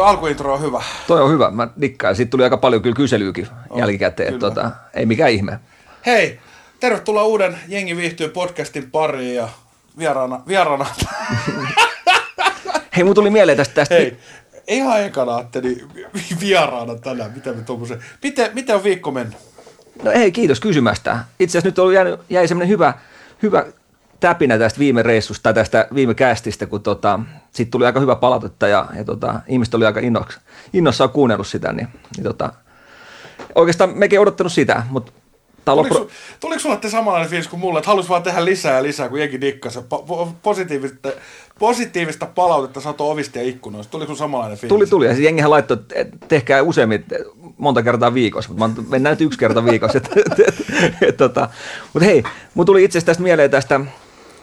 Tuo alkuintro on hyvä. Toi on hyvä, mä dikkaan. Siitä tuli aika paljon kyllä kyselyäkin oh, jälkikäteen, että tota, ei mikään ihme. Hei, tervetuloa uuden Jengi viihtyy podcastin pariin ja vieraana, vieraana. Hei, mun tuli mieleen tästä. tästä. Hei, ihan ekana ajattelin vieraana tänään, mitä me tuommoisen. Miten, miten on viikko mennyt? No ei, kiitos kysymästä. Itse asiassa nyt on jäänyt, jäi semmoinen hyvä, hyvä täpinä tästä viime reissusta tai tästä viime kästistä, kun tota, siitä tuli aika hyvä palautetta ja, ja tota, ihmiset oli aika innoks, innossaan kuunnellut sitä, niin, niin tota, oikeastaan mekin odottanut sitä, mutta Tuliko, pro... tuliko sulla samanlainen fiilis kuin mulle, että halusi vaan tehdä lisää ja lisää, kun jenkin dikkas. Positiivista, positiivista palautetta sato ovista ja ikkunoista. Tuliko sulla samanlainen fiilis? Tuli, tuli. Ja siis jengihän laittoi, että tehkää useammin, monta kertaa viikossa, mutta mennään nyt yksi kerta viikossa. et, et, et, et, tota. Mutta hei, mun tuli itse asiassa tästä mieleen tästä,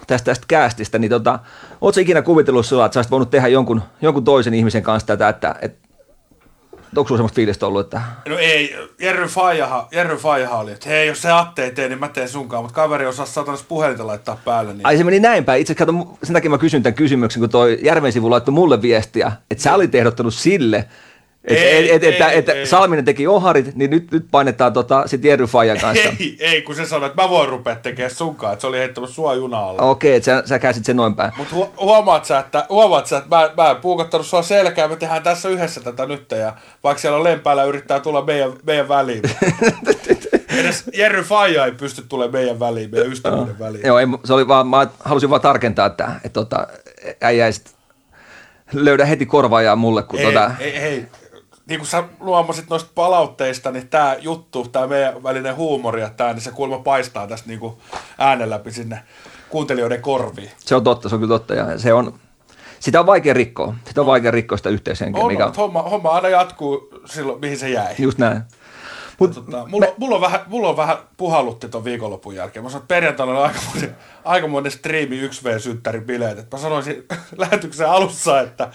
tästä, tästä käästistä, niin tota, ootko ikinä kuvitellut sillä, että sä olisit voinut tehdä jonkun, jonkun toisen ihmisen kanssa tätä, että, että onko sulla semmoista fiilistä ollut, että... No ei, Jerry Fajaha, Jerry Fajaha oli, että hei, jos se Atte ei tee, niin mä teen sunkaan, mutta kaveri osaa satanas puhelinta laittaa päälle. Niin... Ai se meni näin päin. Itse kato, sen takia mä kysyn tämän kysymyksen, kun toi Järven sivu laittoi mulle viestiä, että sä olit ehdottanut sille, et, ei, et, et, ei, et, ei, Salminen teki oharit, niin nyt, nyt painetaan tota, sit Jerry Fajan kanssa. Ei, ei, kun se sanoi, että mä voin rupea tekemään sunkaan, että se oli heittänyt sua junalla. Okei, okay, että sä, sä käsit sen noin päin. Mutta hu- huomaat sä, että, huomaat sä, että mä, mä en puukottanut sua selkää, me tehdään tässä yhdessä tätä nyt, ja vaikka siellä on lempäällä yrittää tulla meidän, meidän väliin. Edes Jerry Faija ei pysty tulemaan meidän väliin, meidän ystävyyden no. väliin. Joo, ei, se oli vaan, mä halusin vaan tarkentaa, että, että, että, tota, että äijä ei löydä heti korvaajaa mulle. Kun ei, tota... ei, ei, niin kuin sä luomasit noista palautteista, niin tämä juttu, tämä meidän välinen huumori ja tämä, niin se kuulemma paistaa tästä niin kuin äänen läpi sinne kuuntelijoiden korviin. Se on totta, se on kyllä totta ja se on, sitä on vaikea rikkoa. Sitä on vaikea rikkoa sitä yhteishenkeä. On, mikä... homma, homma aina jatkuu silloin, mihin se jäi. Just näin. Mut, tota, mulla, me... mulla, on vähän, mulla on vähän puhallutti ton viikonlopun jälkeen. Mä sanoin, että perjantaina on aikamoinen, aikamoinen striimi 1V-synttärin bileet. Et mä sanoisin lähetyksen alussa, että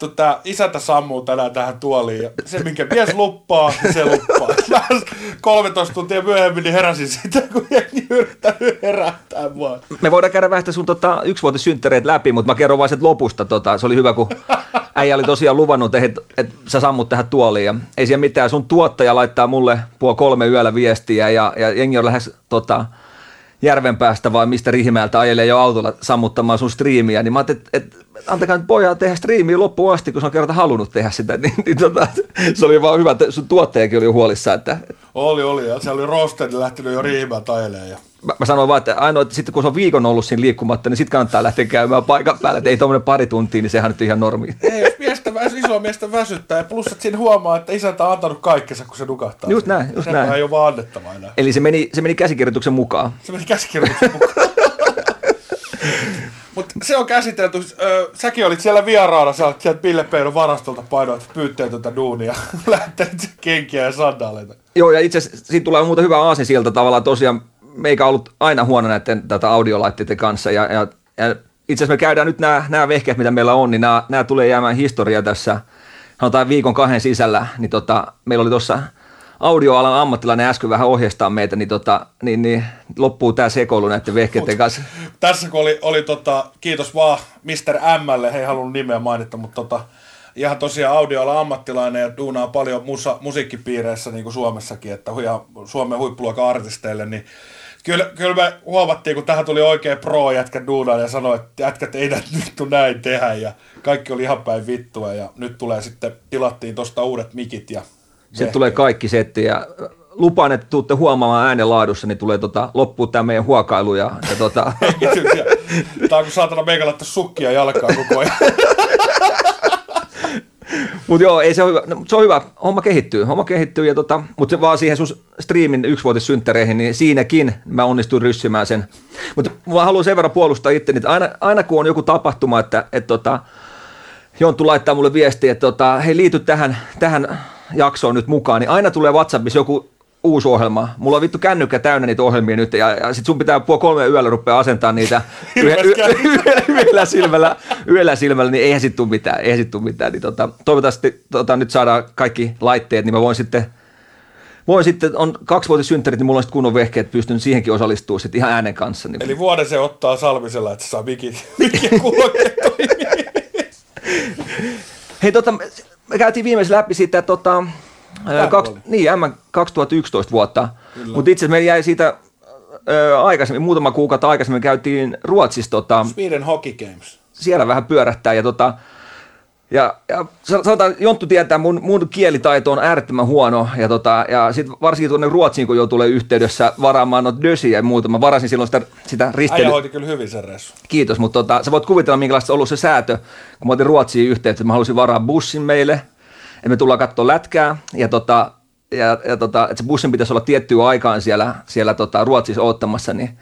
tota, isäntä sammuu tänään tähän tuoliin ja se minkä mies luppaa, niin se luppaa. 13 tuntia myöhemmin niin heräsin siitä, kun jengi yrittänyt herättää mua. Me voidaan käydä vähän sun tota, yksivuotissynttäreet läpi, mutta mä kerron vain lopusta. Tota, se oli hyvä, kun äijä oli tosiaan luvannut, että, että sä sammut tähän tuoliin. Ja ei siellä mitään, sun tuottaja laittaa mulle puoli kolme yöllä viestiä ja, ja jengi on lähes tota, Järvenpäästä vai mistä Rihimäeltä ajelee jo autolla sammuttamaan sun striimiä, niin mä ajattelin, että et, antakaa nyt pojaa tehdä striimiä loppuun asti, kun se on kerta halunnut tehdä sitä, niin, niin tota, se oli vaan hyvä, että sun tuottajakin oli huolissa. Että, oli, oli, ja se oli Rostein lähtenyt jo Rihimäeltä ajelemaan. Ja... Mä, mä sanoin vaan, että ainoa, että sitten kun se on viikon ollut siinä liikkumatta, niin sitten kannattaa lähteä käymään paikan päällä, että ei tuommoinen pari tuntia, niin sehän nyt ihan normi. Ei, jos miestä, isoa miestä väsyttää, ja plus, että siinä huomaa, että isäntä on antanut kaikkensa, kun se nukahtaa. Just näin, just näin. ei ole vaan annettava enää. Eli se meni, se meni käsikirjoituksen mukaan. Se meni käsikirjoituksen mukaan. Mutta se on käsitelty. säkin olit siellä vieraana, sä olit sieltä Pille Peinon varastolta painoit pyytteetöntä duunia. Lähtenyt kenkiä ja sandaaleita. Joo, ja itse asiassa siitä tulee muuta hyvää aasin sieltä tavallaan tosiaan. Meikä ollut aina huono näiden tätä audiolaitteiden kanssa ja, ja, ja itse asiassa me käydään nyt nämä, nämä vehkeet, mitä meillä on, niin nämä, nämä tulee jäämään historia tässä sanotaan viikon kahden sisällä, niin tota, meillä oli tuossa audioalan ammattilainen äsken vähän ohjeistaa meitä, niin, tota, niin, niin loppuu tämä sekoilu näiden vehkeiden kanssa. Tässä kun oli, oli tota, kiitos vaan Mr. Mlle, he ei halunnut nimeä mainita, mutta tota, ihan tosiaan audioalan ammattilainen ja duunaa paljon musa, musiikkipiireissä niin kuin Suomessakin, että ihan Suomen huippuluokan artisteille, niin kyllä, kyllä me huomattiin, kun tähän tuli oikein pro-jätkä duunaan ja sanoi, että jätkät ei nyt näin tehdä ja kaikki oli ihan päin vittua ja nyt tulee sitten, tilattiin tuosta uudet mikit ja sitten tulee kaikki setti ja lupaan, että tuutte huomaamaan äänenlaadussa, niin tulee tota, loppuu tämä meidän huokailu. Ja, ja tota... Tämä on kuin saatana meikä laittaa sukkia jalkaan koko ajan. Mutta joo, ei se, on hyvä. No, se on hyvä. Homma kehittyy. Homma kehittyy, ja tota, mutta vaan siihen sun striimin yksivuotissynttäreihin, niin siinäkin mä onnistuin ryssimään sen. Mutta mä haluan sen verran puolustaa itse, että aina, aina kun on joku tapahtuma, että, että tota, Jonttu laittaa mulle viestiä, että tota, hei liity tähän, tähän jaksoon nyt mukaan, niin aina tulee WhatsAppissa joku uusi ohjelma. Mulla on vittu kännykkä täynnä niitä ohjelmia nyt, ja, ja sit sun pitää puoli kolme yöllä rupea asentaa niitä yhdellä silmällä, yhdellä silmällä, niin eihän sit tuu mitään, eihän sit tuu mitään. Niin tota, toivottavasti tota, nyt saadaan kaikki laitteet, niin mä voin sitten Voin sitten, on kaksivuotissynttärit, niin mulla on sitten kunnon vehkeet, pystyn siihenkin osallistumaan sitten ihan äänen kanssa. Niin. Eli vuoden se ottaa Salmisella, että se saa mikin, mikin Hei, tota, me käytiin viimeisen läpi siitä, tota, kaks, niin, M 2011 vuotta, mutta itse asiassa meillä jäi siitä ää, aikaisemmin, muutama kuukautta aikaisemmin käytiin Ruotsissa tota, Sweden Hockey Games. siellä vähän pyörähtää ja tota, ja, ja sanotaan, Jonttu tietää, mun, mun kielitaito on äärettömän huono, ja, tota, ja sit varsinkin tuonne Ruotsiin, kun joutuu olemaan yhteydessä varaamaan noita dösiä ja muuta, mä varasin silloin sitä, sitä Äijä risteilyä. hoiti kyllä hyvin sen reissun. Kiitos, mutta tota, sä voit kuvitella, minkälaista on ollut se säätö, kun mä otin Ruotsiin yhteyttä, että mä halusin varaa bussin meille, että me tullaan katsoa lätkää, ja, tota, ja, ja tota, että se bussin pitäisi olla tiettyä aikaan siellä, siellä tota, Ruotsissa odottamassa, niin,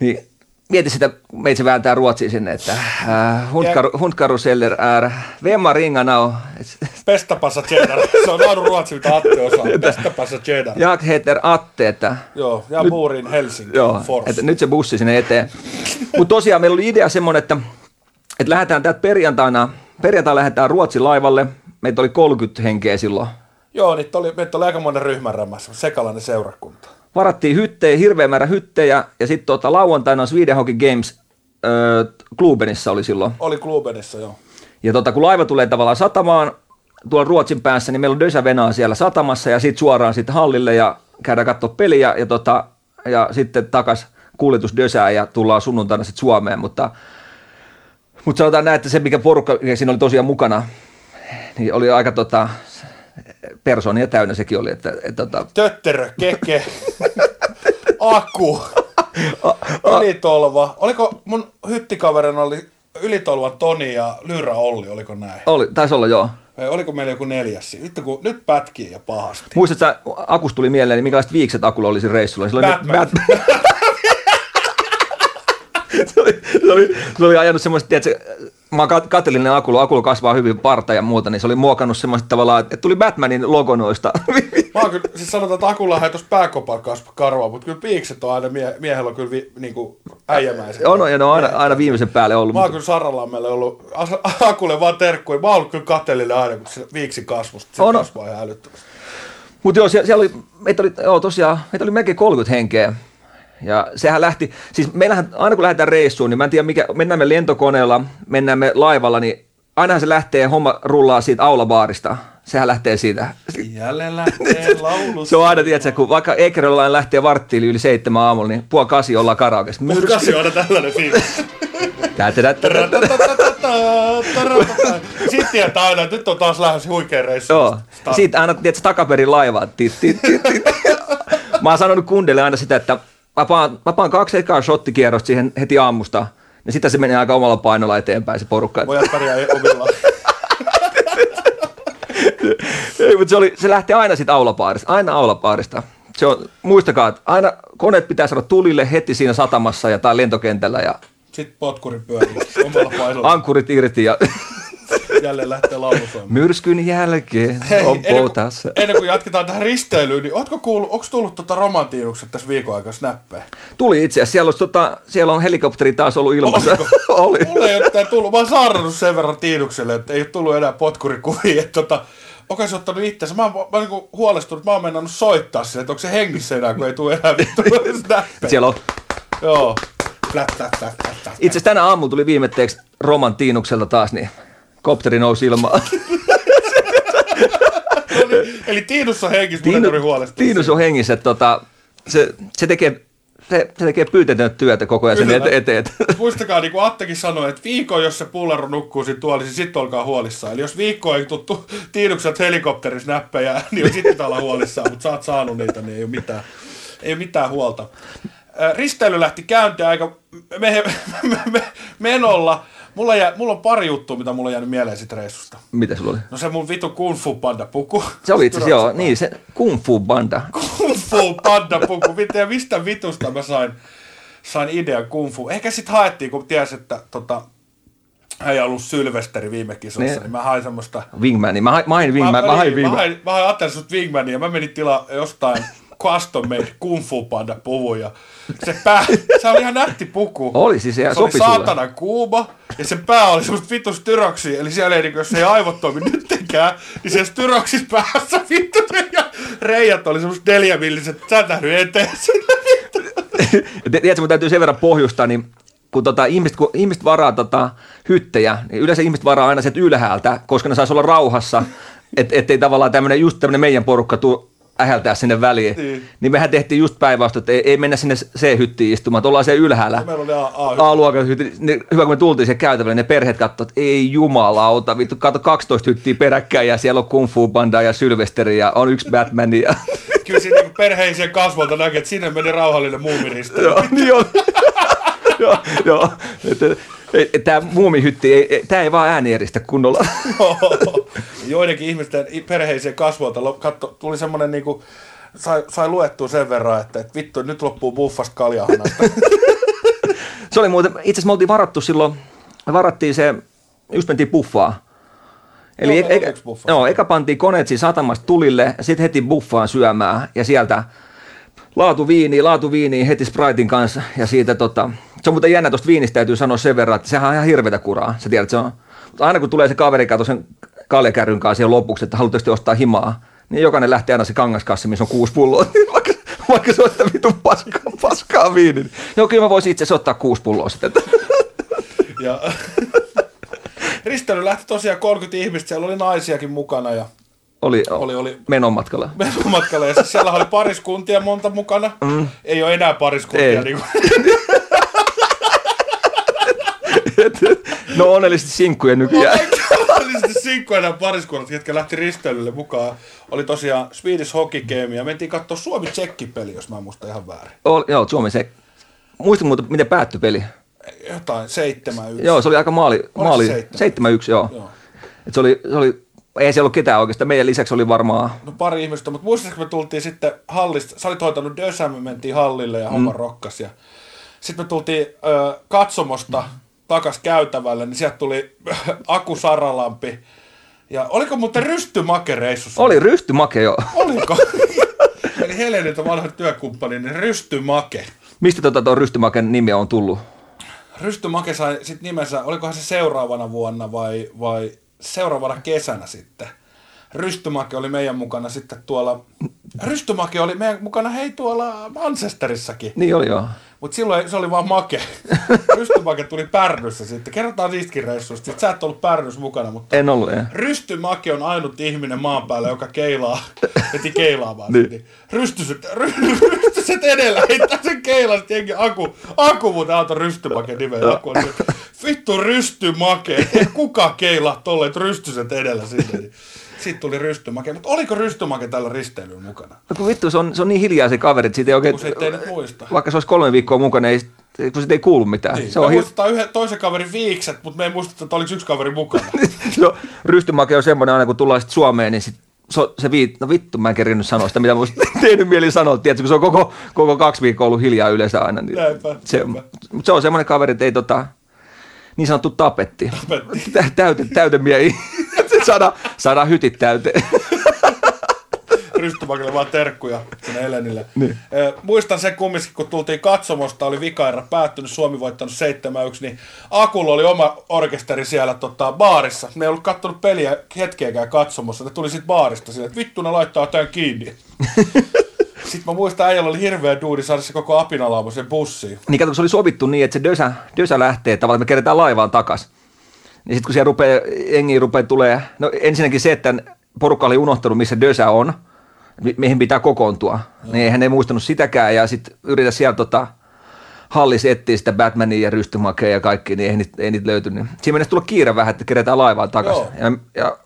niin mieti sitä, meitä se vääntää Ruotsiin sinne, että äh, hundkaru, hundkaruseller är, vem har ringarna och Pesta passa cheddar. Se on aina ruotsi, mitä Atte osaa. Passa cheddar. jag heter Atte, että Joo, ja Muurin Helsinki. Joo, Force. että nyt se bussi sinne eteen. Mutta tosiaan meillä oli idea semmoinen, että, että lähdetään täältä perjantaina, perjantaina lähdetään Ruotsin laivalle. Meitä oli 30 henkeä silloin. Joo, niitä oli, meitä oli aikamoinen ryhmärämässä, sekalainen seurakunta. Varattiin hyttejä, hirveä määrä hyttejä ja sitten tota, lauantaina on Sweden Hockey Games öö, Klubenissa oli silloin. Oli Klubenissa, joo. Ja tota, kun laiva tulee tavallaan satamaan tuolla Ruotsin päässä, niin meillä on Dösä Venaa siellä satamassa ja sitten suoraan sitten hallille ja käydään katsoa peliä ja, tota, ja sitten takas kuljetus Dösään ja tullaan sunnuntaina sitten Suomeen, mutta, mutta sanotaan näin, että se mikä porukka mikä siinä oli tosiaan mukana, niin oli aika tota, persoonia täynnä sekin oli, että, että tota, Tötterö, keke, Aku, Ylitolva. Oliko mun hyttikaverina oli Ylitolvan Toni ja Lyra Olli, oliko näin? oli, taisi olla joo. Vai oliko meillä joku neljäs? Vittu kun nyt pätkii ja pahasti. Muistatko, sä, Akusta tuli mieleen, niin minkälaiset viikset Akulla oli siinä reissulla? Sillä oli Batman. se, oli, se, oli, se oli ajanut semmoista, tiedätkö, mä kat- katselin ne Akulla, Akulla kasvaa hyvin parta ja muuta, niin se oli muokannut semmoista tavallaan, että tuli Batmanin logo noista. Mä oon kyllä, siis sanotaan, että Akulla ei tuossa pääkopan kasva karvaa, mutta kyllä piikset on aina, mie- miehellä on kyllä vi, niinku äijämäiset. on, on, ja ne on aina, aina viimeisen päälle ollut. Mä oon Mutta, kyllä Saralammelle ollut, As- Akulle vaan terkkuja. Mä oon ollut kyllä kateellinen aina, kun se viiksi kasvusta. Se on. kasvaa ihan älyttömästi. mutta joo, siellä, siellä oli, meitä oli, joo, tosiaan, meitä oli melkein 30 henkeä. Ja sehän lähti, siis meillähän aina kun lähdetään reissuun, niin mä en tiedä mikä, mennään me lentokoneella, mennään me laivalla, niin ainahan se lähtee, homma rullaa siitä aulabaarista. Sehän lähtee siitä. Jälleen lähtee laulu. Se on aina, tiedätkö, kun vaikka Ekeröllä lähtee varttiin yli seitsemän aamulla, niin puoli kasi ollaan karaokeessa. Mun kasi on aina tällainen fiilis. Sitten tietää aina, että nyt on taas lähes huikea reissu. Joo. Sitten aina, tiedätkö, takaperin laivaa. Tit, tit, tit, tit. Mä oon sanonut kundelle aina sitä, että mä paan, mä paan kaksi ekaa shottikierrosta siihen heti aamusta. Ja sitten se menee aika omalla painolla eteenpäin se porukka. Pojat pärjää omillaan. Ei, mutta se, oli, se lähti aina siitä aulapaarista, aina aulapaarista. Se on, muistakaa, että aina koneet pitää saada tulille heti siinä satamassa ja tai lentokentällä ja Sitten potkuri pyörii omalla painolla. ankkurit irti ja Jälleen lähtee laulu soimaan. myrskyn jälkeen Hei, on ennen, kuin, ennen kuin jatketaan tähän risteilyyn, niin ootko kuullut, onko tullut tota romantiinukset tässä viikon aikana snappeja? Tuli itse asiassa, siellä, olisi, tota, siellä on helikopteri taas ollut ilmassa. Oli. Mulle ei ole tullut, mä oon saarnannut sen verran Tiinukselle, että ei ole tullut enää potkurikuvia, että tota, onko se ottanut itseänsä? Mä, oon- mä oon niinku huolestunut, mä oon mennnyt soittaa sille, että onko se hengissä enää, kun ei tule enää vittu snappeja. Siellä on. Joo. Itse asiassa tänä aamulla tuli viimetteeksi Roman Tiinukselta taas, niin kopteri nousi ilmaan. No niin, Eli Tiinus on hengissä, tuli huolestunut. Tiinus on hengissä, että tota, se, se, tekee, se, se tekee pyytetöntä työtä koko ajan sen eteen. Muistakaa, niin kuin Attekin sanoi, että viikko, jos se pullaro nukkuu siinä tuolissa, niin sitten olkaa huolissaan. Eli jos viikko ei tuttu Tiinukset helikopterissa näppejä, niin sitten pitää olla huolissaan, mutta sä oot saanut niitä, niin ei ole mitään, ei ole mitään huolta. Risteily lähti käyntiin aika me, me, me, menolla. Mulla, jää, mulla on pari juttua, mitä mulla on jäänyt mieleen siitä reissusta. Mitä sulla oli? No se mun vitu Kung Fu Panda puku. Se oli itse asiassa, joo, niin se Kung Fu Banda. Kung Fu Panda puku. Vittu, ja mistä vitusta mä sain, sain idean Kung Fu. Ehkä sit haettiin, kun ties, että tota, ei ollut Sylvesteri viime kisossa, Ne. niin mä hain semmoista... Wingman, niin mä, hain- mä hain Wingman, mä, hain niin, Wingman. Mä hain, mä hain Wingmania, mä menin tilaa jostain custom made Kung Fu Panda puvun ja se pää, se oli ihan nätti puku. Oli siis, ja se oli saatana kuuma ja sen pää oli semmoista vittu styroksia, eli siellä ei, niin jos ei aivot toimi nyttenkään, niin siellä styroksissa päässä vittu ja reijät oli semmoista neljämilliset, sä et nähnyt eteen sillä Tiedätkö, mun täytyy sen verran pohjustaa, niin kun tota, ihmiset, kun ihmiset varaa tota, hyttejä, niin yleensä ihmiset varaa aina sieltä ylhäältä, koska ne saisi olla rauhassa, et, ettei tavallaan tämmöinen, just tämmöinen meidän porukka tuu ähältää sinne väliin. Niin. niin mehän tehtiin just päinvastoin, että ei, ei mennä sinne C-hyttiin istumaan, että ollaan siellä ylhäällä. Meillä oli A-luokan hytti. Niin hyvä, kun me tultiin siihen käytävälle, ne perheet katsoivat, että ei jumalauta, vittu, kato 12 hyttiä peräkkäin ja siellä on Kung Fu Banda ja Sylvesteri ja on yksi Batman ja... Kyllä siinä niin perheisen kasvolta näkee, että sinne meni rauhallinen muumirista. joo, niin on. joo, joo. Tämä muumihytti, tämä ei vaan äänieristä kunnolla. Joidenkin ihmisten perheisen kasvolta katso, tuli semmoinen niin kuin, sai, sai luettua sen verran, että, että vittu, nyt loppuu buffasta kaljahanasta. se oli muuten, itse asiassa me oltiin varattu silloin, me varattiin se, just mentiin buffaa. Eli e- eka, joo, eka pantiin koneet siinä satamasta tulille, sitten heti buffaan syömään ja sieltä laatu viini, laatu viini heti Spritein kanssa ja siitä tota, se on muuten jännä tuosta viinistä täytyy sanoa sen verran, että sehän on ihan hirveätä kuraa, sä tiedät, se on, mutta aina kun tulee se kaveri kato sen kaljakärryn kanssa siihen lopuksi, että haluatteko ostaa himaa, niin jokainen lähtee aina se kangaskassi, missä on kuusi pulloa, vaikka, vaikka se on sitä vitun paskaa, paskaa viini. Niin, joo, kyllä mä voisin itse asiassa ottaa kuusi pulloa sitten. Ja, Risteily lähti tosiaan 30 ihmistä, siellä oli naisiakin mukana ja oli, oli, oli menomatkalla. Menomatkalla ja siis siellä oli pariskuntia monta mukana. Mm. Ei ole enää pariskuntia. Ei. Niin kuin. no onnellisesti sinkkuja nykyään. Onnellisesti sinkkuja nämä pariskunnat, jotka lähti risteilylle mukaan. Oli tosiaan Swedish Hockey Game ja mentiin katsoa suomi peli jos mä muistan ihan väärin. Oli, joo, Suomi se. Muistan muuten, miten päättyi peli? Jotain, 7-1. Joo, se oli aika maali, maali 7-1, joo. joo. Et se oli, se oli ei siellä ollut ketään oikeastaan. Meidän lisäksi oli varmaan... No pari ihmistä, mutta muistatko me tultiin sitten hallista, sä olit hoitanut Dösä, me mentiin hallille ja homma mm. rokkas. Ja sitten me tultiin ö, katsomosta mm. Takas käytävälle, niin sieltä tuli Aku Saralampi. Ja oliko muuten rystymake reissussa? Oli rystymake, joo. Oliko? Eli Heleniltä vanha työkumppani, niin rystymake. Mistä tota tuon rystymaken nimi on tullut? Rystymake sai sitten nimensä, olikohan se seuraavana vuonna vai, vai seuraavana kesänä sitten. Rystymake oli meidän mukana sitten tuolla, Rystymake oli meidän mukana hei tuolla Manchesterissakin. Niin oli joo. Mutta silloin se oli vaan make. Rystymake tuli Pärnyssä sitten. Kerrotaan niistäkin reissuista. Sitten sä et ollut Pärnys mukana, mutta en ollut, ei. Rystymake on ainut ihminen maan päällä, joka keilaa, heti keilaamaan. niin. Rystyset, ry, rystyset edellä, heittää sen keilan, sitten jengi aku, aku muuten auto Rystymake nimen. Aku on vittu Rystymake, kuka keilaa tolleen, rystyset edellä sinne. Niin. Sitten tuli rystymake, mutta oliko rystymake tällä risteilyllä mukana? No kun vittu, se on, se on niin hiljaa se kaveri, että siitä ei oikein... Kun ei nyt muista. Vaikka se olisi kolme viikkoa mukana, ei, kun siitä ei kuulu mitään. Niin. Se me on muistetaan hir... yhden toisen kaverin viikset, mutta me ei muisteta, että oliko yksi kaveri mukana. no, rystymake on semmoinen aina, kun tullaan sitten Suomeen, niin sit so, se viit, no vittu, mä en kerinyt sanoa sitä, mitä musta tehnyt mieli sanoa, tiedätkö, kun se on koko, koko kaksi viikkoa ollut hiljaa yleensä aina. Niin näinpä, se, näinpä. Mutta se on semmoinen kaveri, että ei tota, niin sanottu tapetti. tapetti. Täyte, täytemiehi. Saada, saada hytit täyteen. Rystymakille vaan terkkuja sinne Elenille. Niin. Eh, muistan sen kumminkin, kun tultiin katsomosta, oli vikaira päättynyt, Suomi voittanut 7-1, niin Akulla oli oma orkesteri siellä tota, baarissa. Ne ei ollut kattonut peliä hetkeäkään katsomossa, ne tuli sitten baarista sille, että vittu ne laittaa tämän kiinni. Sitten mä muistan, äijällä oli hirveä duudi saada se koko apinalauma sen bussiin. Niin kato, se oli sovittu niin, että se Dösä, Dösä lähtee, tavallaan me kerätään laivaan takas. Niin sitten kun siellä rupeaa, jengi rupeaa tulee, no ensinnäkin se, että porukka oli unohtanut, missä Dösä on, mihin pitää kokoontua. Joo. Niin eihän ne muistanut sitäkään ja sitten yritä sieltä tota, hallis etsiä sitä Batmania ja rystymakea ja kaikki, niin ei niitä, ei niitä löytynyt. Siinä mennessä tulla kiire vähän, että kerätään laivaan takaisin. Ja, ja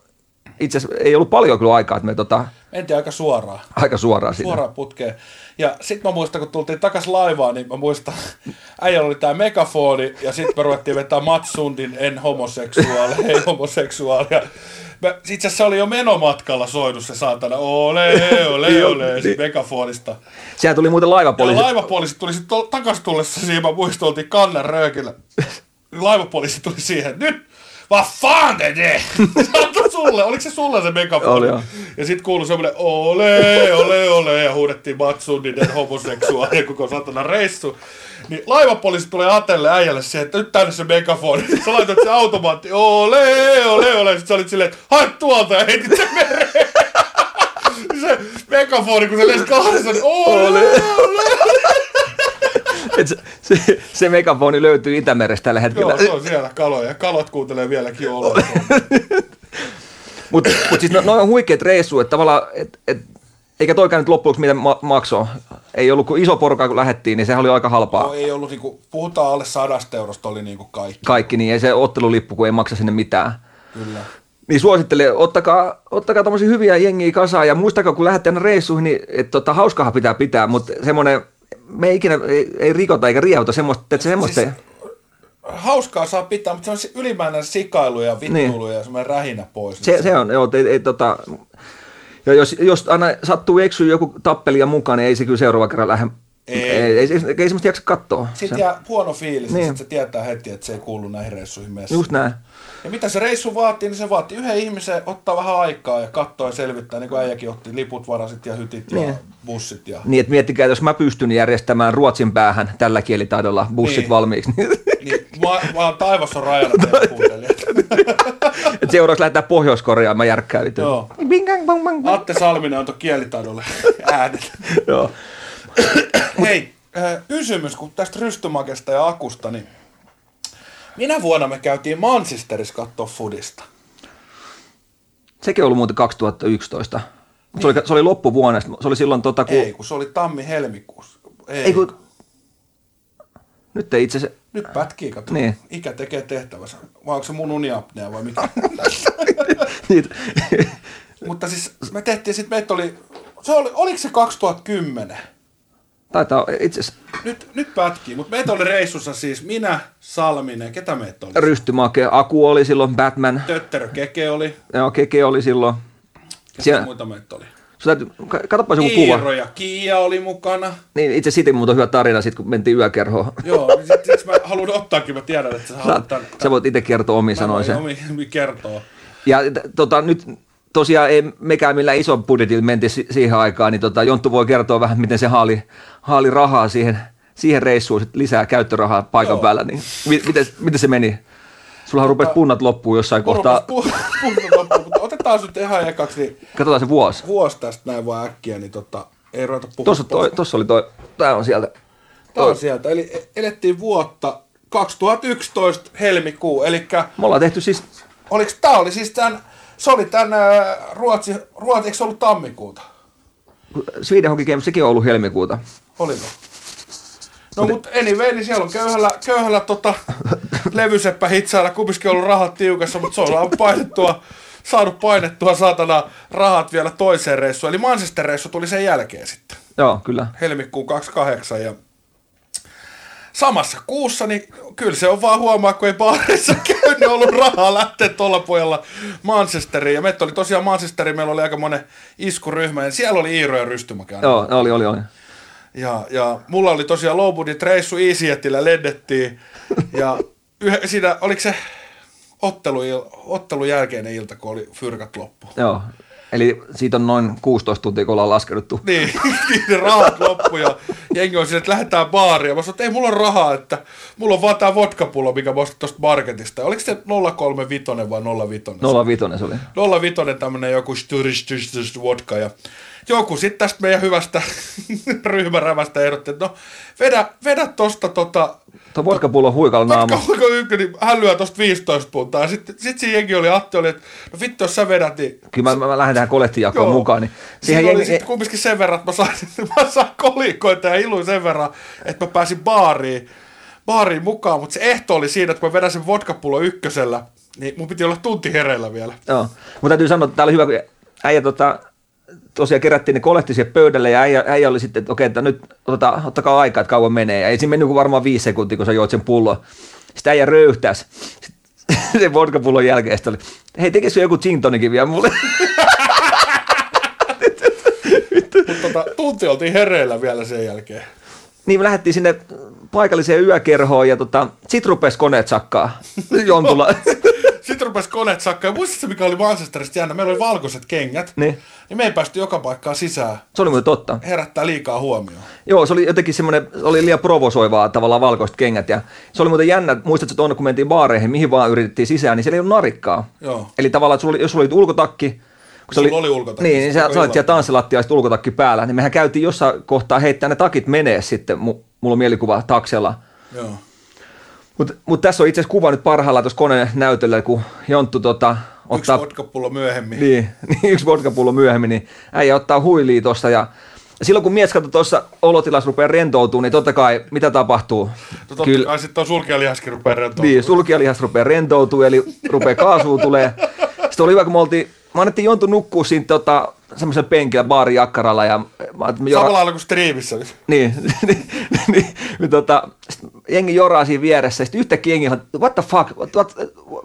itse asiassa ei ollut paljon kyllä aikaa, että me tota... Mentiin aika suoraan. Aika suoraan siinä. Suoraan putkeen. Ja sitten mä muistan, kun tultiin takas laivaan, niin mä muistan, äijällä oli tää megafoni, ja sitten me ruvettiin vetää Matsundin en homoseksuaali, ei homoseksuaali. Ja itse asiassa oli jo menomatkalla soinut se saatana, ole, ole, ole, sit megafonista. Sehän tuli muuten laivapoliisi. Ja laivapoliisi tuli sitten takas tullessa siihen, mä muistan, oltiin kannen röökillä. Laivapoliisi tuli siihen, nyt vad fan är det? sulle, oliko se sulle se megafoni? Oli joo. Ja sit kuului semmonen ole, ole, ole ja huudettiin Matsundinen homoseksuaali koko satana reissu. Niin laivapoliisi tulee Atelle äijälle siihen, että nyt tänne se megafoni. Sitten sä laitat se automaatti, ole, ole, ole. Sitten sä olit silleen, että hae tuolta ja heitit sen mereen. se megafoni, kun se lensi kahdessa, niin ole, ole, ole. Et se, se, se megafoni löytyy Itämerestä tällä hetkellä. Joo, se on siellä kaloja. Kalot kuuntelee vieläkin oloa. Mutta mut siis no, no on huikeat reissu, että tavallaan, et, et, eikä toikaan nyt loppujen mitä ma- maksoi. Ei ollut kuin iso porukka, kun lähdettiin, niin sehän oli aika halpaa. No, ei ollut, niinku, puhutaan alle sadasta eurosta, oli niinku kaikki. Kaikki, niin ei se ottelulippu, kun ei maksa sinne mitään. Kyllä. Niin suosittelen, ottakaa, ottakaa tommosia hyviä jengiä kasaan ja muistakaa, kun lähdette aina reissuihin, niin että tota, hauskahan pitää pitää, mutta semmoinen, me ei ikinä, ei, ei rikota eikä riehota semmoista, että se semmoista Siis- Hauskaa saa pitää, mutta se on ylimääräinen sikailu ja vittuilu Niin. ja semmoinen rähinä pois. se, se on, joo, ei, ei, tota, ja jos, jos aina sattuu eksyä joku tappelija mukaan, niin ei se kyllä seuraava kerran lähde, Ei. ei, ei, ei, ei semmoista jaksa katsoa. Sitten Se- jää huono fiilis, niin. Niin. sitten se tietää heti, että se ei kuulu näihin reissuihin messiin. Just näin. Ja mitä se reissu vaatii, niin se vaatii yhden ihmisen ottaa vähän aikaa ja katsoa ja selvittää, niin kuin äijäkin otti liput, varasit ja hytit ja Niin. bussit. Ja... Niin, että miettikää, että jos mä pystyn järjestämään ruotsin päähän tällä kielitaidolla bussit Niin. valmiiksi, niin Niin, mä, mä oon taivas on rajana teidän kuuntelijat. että seuraavaksi lähdetään Pohjois-Koreaan, mä järkkäytän. Joo. Bing, bang, bang, bang, bang. Atte Salminen antoi kielitaidolle äänet. Joo. Hei, kysymys kun tästä rystymakesta ja akusta, niin minä vuonna me käytiin Manchesterissa katsoa Fudista. Sekin on ollut muuten 2011. Mut Se oli, se oli loppuvuonna, se oli silloin tota, kun... Ei, kun se oli tammi-helmikuussa. Ei, ei kun, nyt ei itse asiassa... Nyt pätkii, kato. Niin. Ikä tekee tehtävänsä. Vai onko se mun uniapnea vai mikä? Niitä, Mutta siis me tehtiin sitten, meitä oli, se oli, oliko se 2010? Taitaa itse Nyt, nyt pätkii, mutta meitä oli reissussa siis minä, Salminen, ketä meitä oli? rystymake, Aku oli silloin, Batman, Tötterö Keke oli, joo, Keke oli silloin. ketä Siellä- muita meitä oli? Sä täytyy, ka- katsopa joku kuva. Iiro ja Kiia oli mukana. Niin, itse siitä muuten hyvä tarina, sit kun mentiin yökerhoon. Joo, niin sit, sit mä haluan ottaakin, mä tiedän, että sä haluat tämän. sä voit itse kertoa omin sanoin sen. Omi, omi kertoo. Ja tota, nyt tosiaan ei mekään millään ison budjetilla mentiin si- siihen aikaan, niin tota, Jonttu voi kertoa vähän, miten se haali, haali rahaa siihen, siihen reissuun, sit lisää käyttörahaa paikan Joo. päällä. Niin, mi- miten, miten se meni? Sulla rupesi punnat loppuun jossain kohtaa. Kohtaa... Pu, pu, pu, mutta otetaan nyt ihan ekaksi, niin Katsotaan se vuosi. vuosi tästä näin vaan äkkiä, niin tota, ei ruveta puhumaan. Tuossa, toi, tuossa oli toi, tää on sieltä. Tämä on sieltä. Eli elettiin vuotta 2011 helmikuu. Eli Me ollaan tehty siis, oliko tämä oli siis tämän, se oli tämän ää, Ruotsi, Ruotsi, eikö se ollut tammikuuta? Sweden Hockey Games, sekin on ollut helmikuuta. Oliko? No mutta anyway, niin siellä on köyhällä, köyhällä tota, levyseppä hitsailla kumminkin ollut rahat tiukassa, mutta se on saanut painettua, saanut painettua saatana rahat vielä toiseen reissuun. Eli Manchester-reissu tuli sen jälkeen sitten. Joo, kyllä. helmikuun 28 ja samassa kuussa, niin kyllä se on vaan huomaa, kun ei baarissa käy, on ollut rahaa lähteä tuolla pojalla Manchesteriin. Ja meitä oli tosiaan Manchesteriin, meillä oli aika monen iskuryhmä, ja siellä oli Iiro ja Rystymäkään. Joo, oli, oli, oli. Ja, ja mulla oli tosiaan low budget reissu EasyJetillä lennettiin, ja yhä, siinä, oliko se ottelu, ottelun jälkeinen ilta, kun oli fyrkat loppu. Joo. Eli siitä on noin 16 tuntia, kun ollaan laskeuduttu. Niin, niin rahat loppu ja jengi on siinä, että lähdetään baariin. Mä sanoin, että ei mulla on rahaa, että mulla on vaan tää vodkapullo, mikä mä ostin tosta marketista. Oliko se 035 vai 05? 05 se oli. 05 tämmönen joku styristys vodka ja joku sitten tästä meidän hyvästä ryhmärävästä ehdotti, että no vedä, vedä tosta tota Tuo vodkapullo huikalla naama. Alkoi ykkönen, niin hän lyö tosta 15 puntaa. Ja sitten sit siinä jengi oli, Atte oli, että no vittu jos sä vedät, niin Kyllä mä, mä lähden tähän kolehtijakoon mukaan. Niin Siihen siihen oli jengi, sitten kumminkin sen verran, että mä sain, mä sain kolikoita ja iluin sen verran, että mä pääsin baariin, baariin mukaan, mutta se ehto oli siinä, että kun mä vedän sen vodkapullo ykkösellä, niin mun piti olla tunti hereillä vielä. Joo. Mutta täytyy sanoa, että tää oli hyvä, kun äijä tota, tosiaan kerättiin ne kolehti siihen pöydälle ja äijä, äijä oli sitten, että okei, että nyt oteta, ottakaa aikaa, että kauan menee. Ja ei siinä mennyt kuin varmaan viisi sekuntia, kun sä joit sen pullon. Sitten äijä röyhtäisi sen vodkapullon jälkeen. Sitten oli, hei, tekisikö joku gin tonikin vielä mulle? Mutta tota, tunti oltiin hereillä vielä sen jälkeen. niin me lähdettiin sinne paikalliseen yökerhoon ja tota, sit rupesi koneet sakkaa Jontulla. Sitten rupesi koneet sakkaa. Muistatko mikä oli Manchesterista jännä? Meillä oli valkoiset kengät. niin. Niin me ei päästy joka paikkaan sisään. Se oli muuten totta. Herättää liikaa huomioon. Joo, se oli jotenkin semmoinen, se oli liian provosoivaa tavallaan valkoiset kengät. Ja se oli muuten jännä, muistatko tuonne kun mentiin baareihin, mihin vaan yritettiin sisään, niin siellä ei ollut narikkaa. Joo. Eli tavallaan, sulla oli, jos sulla oli ulkotakki, kun se oli, oli ulkotakki. Niin, niin sä, sä olit siellä tanssilattialla ulkotakki päällä, niin mehän käytiin jossain kohtaa heittää ne takit menee sitten, mulla on mielikuva taksella. Joo. Mutta mut tässä on itse asiassa kuva nyt parhaillaan tuossa koneen näytöllä, kun Jonttu tota, ottaa... Yksi vodkapullo myöhemmin. Niin, niin yksi vodkapullo myöhemmin, niin äijä ottaa huiliin tuossa ja silloin kun mies katsoo tuossa olotilas rupeaa rentoutumaan, niin totta kai mitä tapahtuu? No totta Kyllä, kai sitten on sulkijalihaskin rupeaa rentoutumaan. Niin, sulkijalihas rupeaa rentoutumaan, eli rupeaa kaasua tulee. Sitten oli hyvä, kun me oltiin, mä annettiin Jontu nukkua siinä tota, semmoisella penkillä baarijakkaralla. Ja, Samalla lailla kuin striimissä. Niin, niin, niin, niin tota, jengi joraa siinä vieressä, sitten yhtäkkiä jengi on, what the fuck, what, what,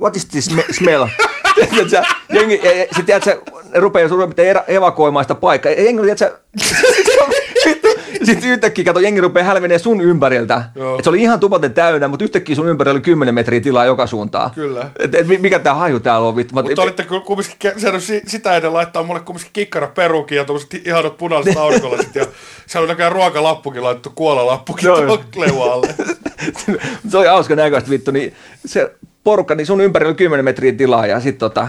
what is this smell? jengi, sitten tiedätkö, ne rupeaa sun evakuoimaan sitä paikkaa. Jengi, tiedätkö, sitten yhtäkkiä kato, jengi rupeaa hälvenee sun ympäriltä. Et se oli ihan tupaten täynnä, mutta yhtäkkiä sun ympärillä oli 10 metriä tilaa joka suuntaan. Kyllä. Et, et, mikä tämä haju täällä on? Mutta et, olitte kumminkin sitä ennen laittaa mulle kumminkin kikkara perukin ja tuommoiset ihanat punaiset aurinkolasit. ja siellä on näköjään ruokalappukin laitettu kuolalappukin leualle. se oli hauska näköistä vittu. Niin se porukka, niin sun ympärillä oli 10 metriä tilaa ja sitten tota,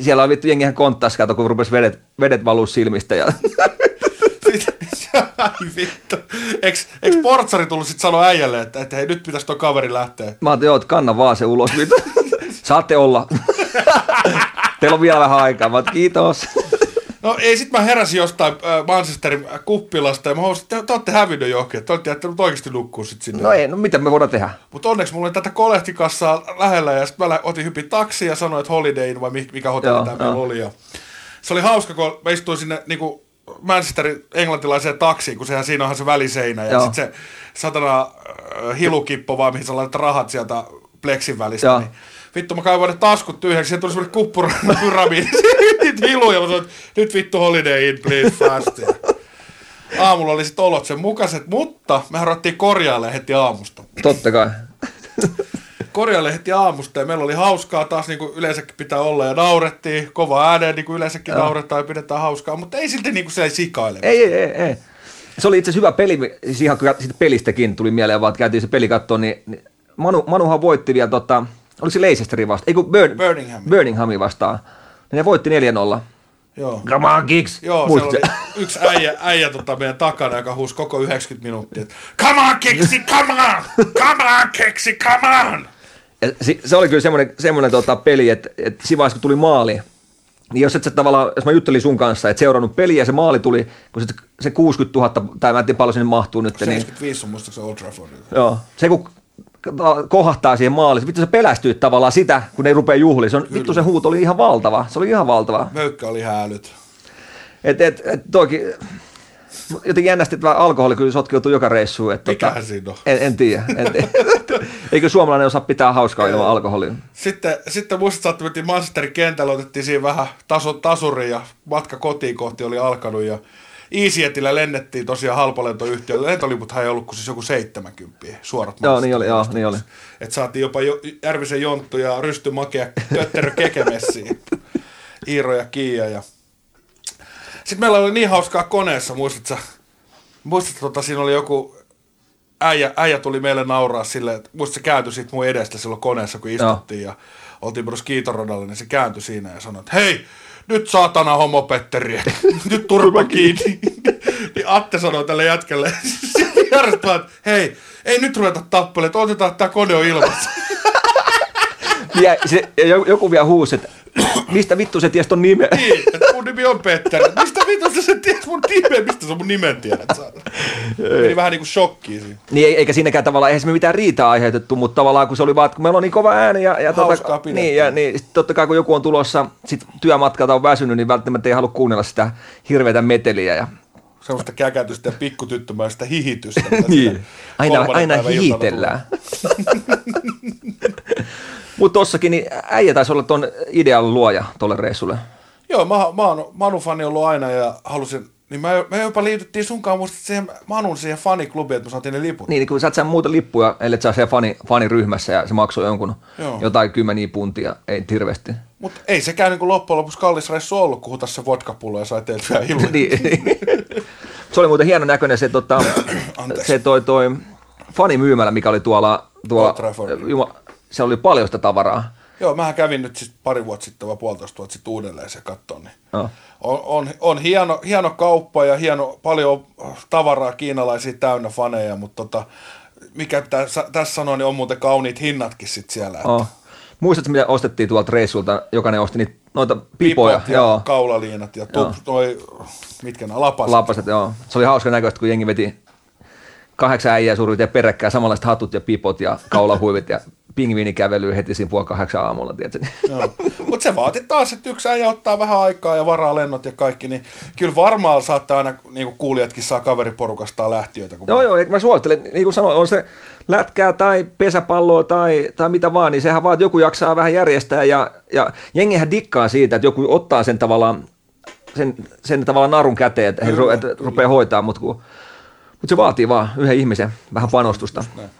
siellä on vittu jengihän konttas, kato, kun rupesi vedet, vedet valuu silmistä. Ja... Ai vittu. Eikö, eikö portsari tullut sitten sanoa äijälle, että, että hei, nyt pitäisi tuo kaveri lähteä? Mä ajattelin, joo, että kanna vaan se ulos. Vittu. Saatte olla. Teillä on vielä vähän aikaa. Mä kiitos. No ei, sit mä heräsin jostain äh, Manchesterin kuppilasta ja mä huomasin, että te, te olette hävinnyt johonkin, te olette jättänyt oikeasti nukkua sit sinne. No ei, no mitä me voidaan tehdä? Mutta onneksi mulla oli tätä kolehtikassaa lähellä ja sitten mä otin hypin taksi ja sanoin, että Holiday vai mikä hotelli tämä meillä oli. Ja se oli hauska, kun mä istuin sinne niin kuin Manchesterin englantilaiseen taksiin, kun sehän siinä onhan se väliseinä ja sitten se satana äh, hilukippo vaan, mihin sä laitat rahat sieltä pleksin välistä. Joo. Niin vittu mä kaivoin ne taskut tyhjäksi, siihen tuli semmoinen kuppurapyramiidi, niitä hiluja, mä sanoin, nyt vittu holiday in, please, fast. Ja aamulla oli sitten olot sen mukaiset, mutta me ruvettiin korjailemaan heti aamusta. Totta kai. Korjailemaan heti aamusta ja meillä oli hauskaa taas niin kuin yleensäkin pitää olla ja naurettiin, kova ääneen niin kuin yleensäkin Joo. nauretaan ja pidetään hauskaa, mutta ei silti niin kuin se sikaile. Ei, ei, ei, ei. Se oli itse asiassa hyvä peli, siis ihan siitä pelistäkin tuli mieleen, vaan että käytiin se peli katsoa, niin, niin Manu, Manuhan voitti vielä tota, Oliko se Leicesterin vastaan? Ei kun Burn, Birmingham. Birminghamin vastaan. Ja ne voitti 4-0. Joo. Come on, Kicks! Joo, se oli yksi äijä, äijä tota meidän takana, joka huusi koko 90 minuuttia. Come on, Kiksi, come on! Come on, Kiksi, come on! Ja se, oli kyllä semmoinen, semmoinen tota peli, että, että siinä vaiheessa kun tuli maali, niin jos et sä tavallaan, jos mä juttelin sun kanssa, että seurannut peliä ja se maali tuli, kun se, se 60 000, tai mä en tiedä paljon sinne mahtuu nyt. 75 niin, on muistaakseni Old Trafford. Joo, se kun kohahtaa siihen maaliin. Vittu se pelästyy tavallaan sitä, kun ne rupeaa juhliin. Se on, vittu se huuto oli ihan valtava. Se oli ihan valtava. Möykkä oli häälyt. Et, et, et toikin, jotenkin jännästi, että alkoholi kyllä sotkeutuu joka reissuun. Että tota, Mikähän tota, siinä on? En, en tiedä. En tiedä. Eikö suomalainen osaa pitää hauskaa ilman alkoholia? Sitten, sitten muistat, että mentiin Manchesterin kentällä, otettiin siinä vähän taso, tasuri ja matka kotiin kohti oli alkanut ja EasyJetillä lennettiin tosiaan halpalentoyhtiöllä. Lentoliputhan ei ollut kuin siis joku 70 suorat Joo, niin oli, joo, niin oli. Et saatiin jopa jo, Järvisen Jonttu ja Rysty Makea Tötterö Kekemessiin. Iiro ja Kiia. Ja... Sitten meillä oli niin hauskaa koneessa, muistatko Muistatko, tota, siinä oli joku äijä, äijä tuli meille nauraa silleen, että muistatko se kääntyi siitä mun edestä silloin koneessa, kun istuttiin ja oltiin myös kiitorodalla, niin se kääntyi siinä ja sanoi, että hei, nyt saatana homopetteri, nyt turpa kiinni. niin Atte sanoi tälle jätkelle, järjestetään, että hei, ei nyt ruveta tappelemaan, otetaan, että tämä kone on ilmassa. ja, se, joku vielä huusi, että mistä vittu se ties ton nimen? Niin, että mun nimi on Petteri. Mistä vittu se ties mun nimen? Mistä sä mun nimen tiedät? Meni vähän niinku shokkiin siinä. Niin, eikä siinäkään tavallaan, eihän se mitään riitaa aiheutettu, mutta tavallaan kun se oli vaan, kun meillä on niin kova ääni ja, ja, tota, niin, ja niin, totta kai kun joku on tulossa sit työmatkalta on väsynyt, niin välttämättä ei halua kuunnella sitä hirveätä meteliä ja semmoista käkätystä ja pikkutyttömäistä hihitystä. niin. Aina, aina hihitellään. Mutta tossakin niin äijä taisi olla tuon idean luoja tuolle reissulle. Joo, mä, mä oon Manu-fani ollut aina ja halusin niin me, me jopa liityttiin sunkaan muista siihen Manun siihen faniklubiin, että me saatiin ne liput. Niin, niin kun sä et saa muuta lippuja, ellei sä siellä fani, faniryhmässä ja se maksoi jonkun Joo. jotain kymmeniä puntia, ei hirveästi. Mutta ei sekään niin loppujen lopuksi kallis reissu ollut, kun hutas se vodkapullo ja sai teiltä ilman. niin, niin. se oli muuten hieno näköinen se, tota, se toi, toi fanimyymälä, mikä oli tuolla, tuolla juma, se oli paljon sitä tavaraa. Joo, mähän kävin nyt siis pari vuotta sitten vai puolitoista vuotta sitten uudelleen se katsoa, niin Joo. on, on, on hieno, hieno kauppa ja hieno, paljon tavaraa kiinalaisia täynnä faneja, mutta tota, mikä tässä sanoa, niin on muuten kauniit hinnatkin sitten siellä. että Oh. Muistatko, mitä ostettiin tuolta reissulta? Jokainen osti niitä, noita pipoja. Pipot ja joo. kaulaliinat ja tup, toi, mitkä nämä lapaset. Lapaset, joo. Se oli hauska näköistä, kun jengi veti kahdeksan äijää suurin ja peräkkäin samanlaiset hatut ja pipot ja kaulahuivit ja pingviinikävelyä heti siinä puoli kahdeksan aamulla, tiedätkö? Mutta se vaati taas, että yksi äijä ottaa vähän aikaa ja varaa lennot ja kaikki, niin kyllä varmaan saattaa aina, niin kuin kuulijatkin saa kaveriporukastaan lähtiöitä. Kun Joo, joo, eikö mä suosittelen, niin kuin sanoin, on se lätkää tai pesäpalloa tai, tai mitä vaan, niin sehän vaan, että joku jaksaa vähän järjestää ja, ja jengihän dikkaa siitä, että joku ottaa sen tavallaan, sen, sen tavallaan narun käteen, että, he, että rupeaa hoitaa, mutta kun, mutta se vaatii vaan yhden ihmisen vähän panostusta. näin.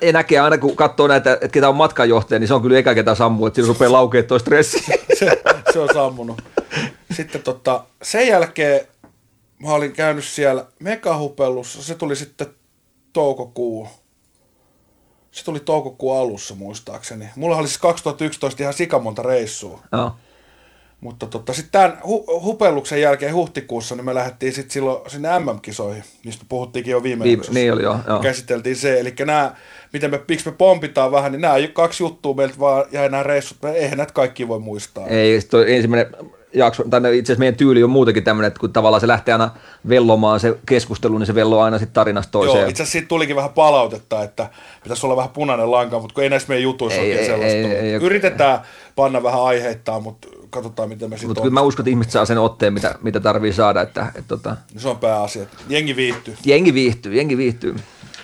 Ei näkee aina, kun katsoo näitä, että ketä on matkanjohtaja, niin se on kyllä eka ketä sammuu, että siinä rupeaa laukeet toi stressi. se, se on sammunut. Sitten tota, sen jälkeen mä olin käynyt siellä megahupellussa, se tuli sitten toukokuu. Se tuli toukokuun alussa muistaakseni. Mulla oli siis 2011 ihan sikamonta reissua. Joo. Mutta tota, sitten tämän hu- hupelluksen jälkeen huhtikuussa niin me lähdettiin sitten silloin sinne MM-kisoihin. Niistä puhuttiinkin jo viime Viime, jaksossa. niin oli joo. joo. Käsiteltiin se. Eli nämä, miten me, miksi me pompitaan vähän, niin nämä kaksi juttua meiltä vaan jäi nämä reissut. Me eihän näitä kaikki voi muistaa. Ei, toi ensimmäinen jakso, tai itse asiassa meidän tyyli on muutenkin tämmöinen, että kun tavallaan se lähtee aina vellomaan se keskustelu, niin se velloo aina sitten tarinasta toiseen. Joo, itse asiassa siitä tulikin vähän palautetta, että pitäisi olla vähän punainen lanka, mutta kun ei näissä meidän jutuissa Ei, oikein ei, sellaista ei, ole. ei, ei. Yritetään panna vähän aiheittaa, mutta katsotaan miten me sitten Mutta kyllä mä uskon, että ihmiset saa sen otteen, mitä, mitä tarvii saada, että, että, että Se on pääasia. Jengi viihtyy. jengi viihtyy, jengi viihtyy.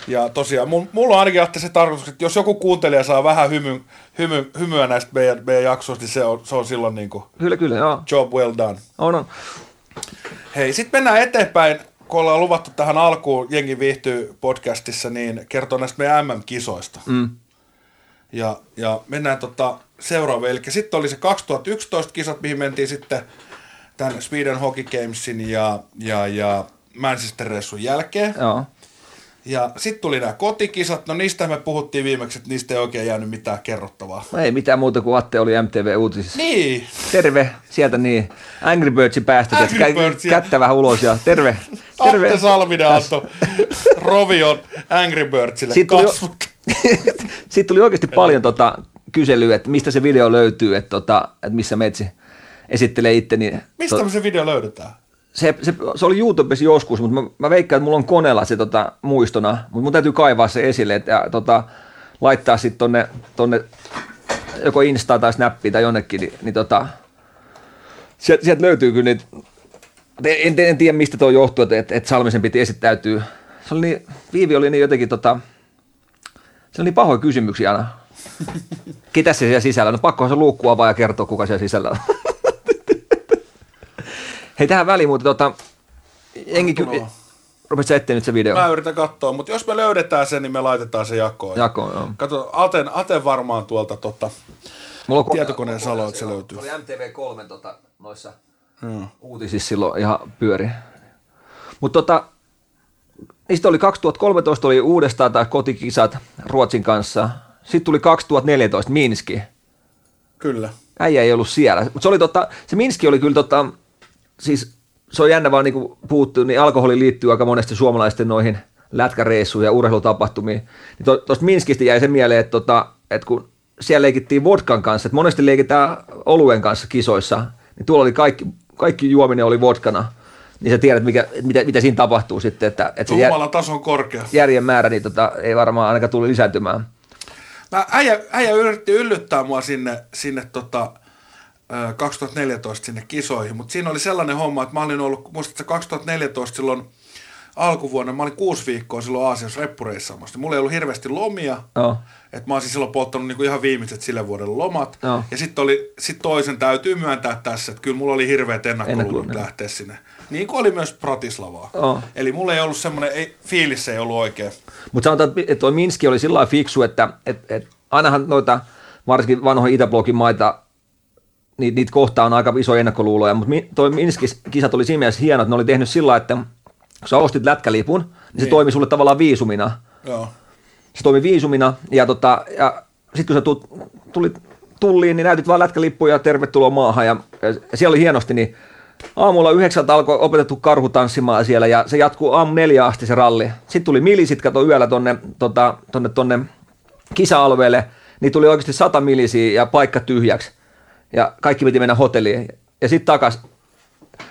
Ja tosiaan, mul- mulla on ainakin se tarkoitus, että jos joku kuuntelija saa vähän hymy, hymy, hymyä näistä meidän, meidän jaksoista, niin se on, se on silloin niin kuin Kyllä, kyllä, joo. job well done. On, on. Hei, sitten mennään eteenpäin, kun ollaan luvattu tähän alkuun Jengi viihtyy podcastissa, niin kertoo näistä meidän MM-kisoista. Mm. Ja, ja mennään tota seuraavaan. Eli sitten oli se 2011 kisat, mihin mentiin sitten tämän Sweden Hockey Gamesin ja, ja, ja Manchester-reissun jälkeen. Joo. Ja sitten tuli nämä kotikisat, no niistä me puhuttiin viimeksi, että niistä ei oikein jäänyt mitään kerrottavaa. No Ei mitään muuta kuin Atte oli MTV-uutisissa. Niin, Terve, sieltä niin. Angry Birdsin päästä, Angry Angry Birdsia. kättä vähän ulos ja terve. terve. Atte Salminen antoi Rovion Angry Birdsille Siitä tuli, siitä tuli oikeasti paljon tota, kyselyä, että mistä se video löytyy, että, tota, että missä Metsi esittelee itse. Niin, Mistä to- se video löydetään? se, se, se, oli YouTubessa joskus, mutta mä, mä veikkaan, että mulla on koneella se tota, muistona, mutta mun täytyy kaivaa se esille että, ja tota, laittaa sitten tonne, tonne joko Insta tai Snappiin tai jonnekin, niin, niin tota, sieltä, sieltä löytyy kyllä niitä, en, en, en tiedä mistä tuo johtuu, että, että, että Salmisen piti esittäytyä. Se oli niin, Viivi oli niin jotenkin, tota, se oli niin pahoja kysymyksiä aina. Ketä se siellä sisällä? No pakkohan se luukku avaa ja kertoa, kuka siellä sisällä on. Hei, tähän väliin muuten tota, jengi Antonova. Rupesitko sä etsiä nyt se video? Mä yritän katsoa, mutta jos me löydetään sen, niin me laitetaan se jakoon. Jakoon, joo. Kato, Aten, Aten varmaan tuolta tota, Mulla on tietokoneen salo, että se löytyy. Oli MTV3 tota, noissa Hmm. uutisissa silloin ihan pyöri. Mutta tota, niistä oli 2013 oli uudestaan taas kotikisat Ruotsin kanssa. Sitten tuli 2014 Minski. Kyllä. Äijä ei ollut siellä. Mutta se oli tota, se Minski oli kyllä tota, siis se on jännä vaan niin kuin puhuttu, niin alkoholi liittyy aika monesti suomalaisten noihin lätkäreissuihin ja urheilutapahtumiin. Niin tuosta Minskistä jäi se mieleen, että, tota, että kun siellä leikittiin vodkan kanssa, että monesti leikitään oluen kanssa kisoissa, niin tuolla oli kaikki, kaikki juominen oli vodkana, niin sä tiedät, mikä, mitä, mitä siinä tapahtuu sitten, että, että se jär, Jumalan taso on korkea. järjen määrä niin tota, ei varmaan ainakaan tule lisääntymään. Mä, äijä, äijä yritti yllyttää mua sinne, sinne tota, ö, 2014 sinne kisoihin, mutta siinä oli sellainen homma, että mä olin ollut, muistatko 2014 silloin alkuvuonna, mä olin kuusi viikkoa silloin Aasiassa reppureissaamassa. Mulla ei ollut hirveästi lomia, Joo. että mä olisin silloin polttanut niinku ihan viimeiset sille vuodelle lomat. Joo. Ja sitten oli, sit toisen täytyy myöntää tässä, että kyllä mulla oli hirveät ennakkoluulot lähteä sinne. Niin kuin oli myös Pratislavaa. Joo. Eli mulla ei ollut semmoinen, ei, fiilis ei ollut oikein. Mutta sanotaan, että tuo Minski oli sillä fiksu, että et, et, ainahan noita varsinkin vanhoja Itäblogin maita, niitä kohtaa on aika iso ennakkoluuloja, mutta tuo Minskin kisat oli siinä mielessä hieno, että ne oli tehnyt sillä että kun sä ostit lätkälipun, niin, niin. se toimi sulle tavallaan viisumina. Joo. Se toimi viisumina ja, tota, ja sitten kun sä tulit, tulit tulliin, niin näytit vaan lätkälippuja ja tervetuloa maahan. Ja, ja siellä oli hienosti, niin aamulla yhdeksältä alkoi opetettu karhu tanssimaan siellä ja se jatkuu aamu neljä asti se ralli. Sitten tuli milisit, kato yöllä tonne, tota, tonne, tonne kisa-alueelle, niin tuli oikeasti sata milisiä ja paikka tyhjäksi. Ja kaikki piti mennä hotelliin. Ja sitten takas.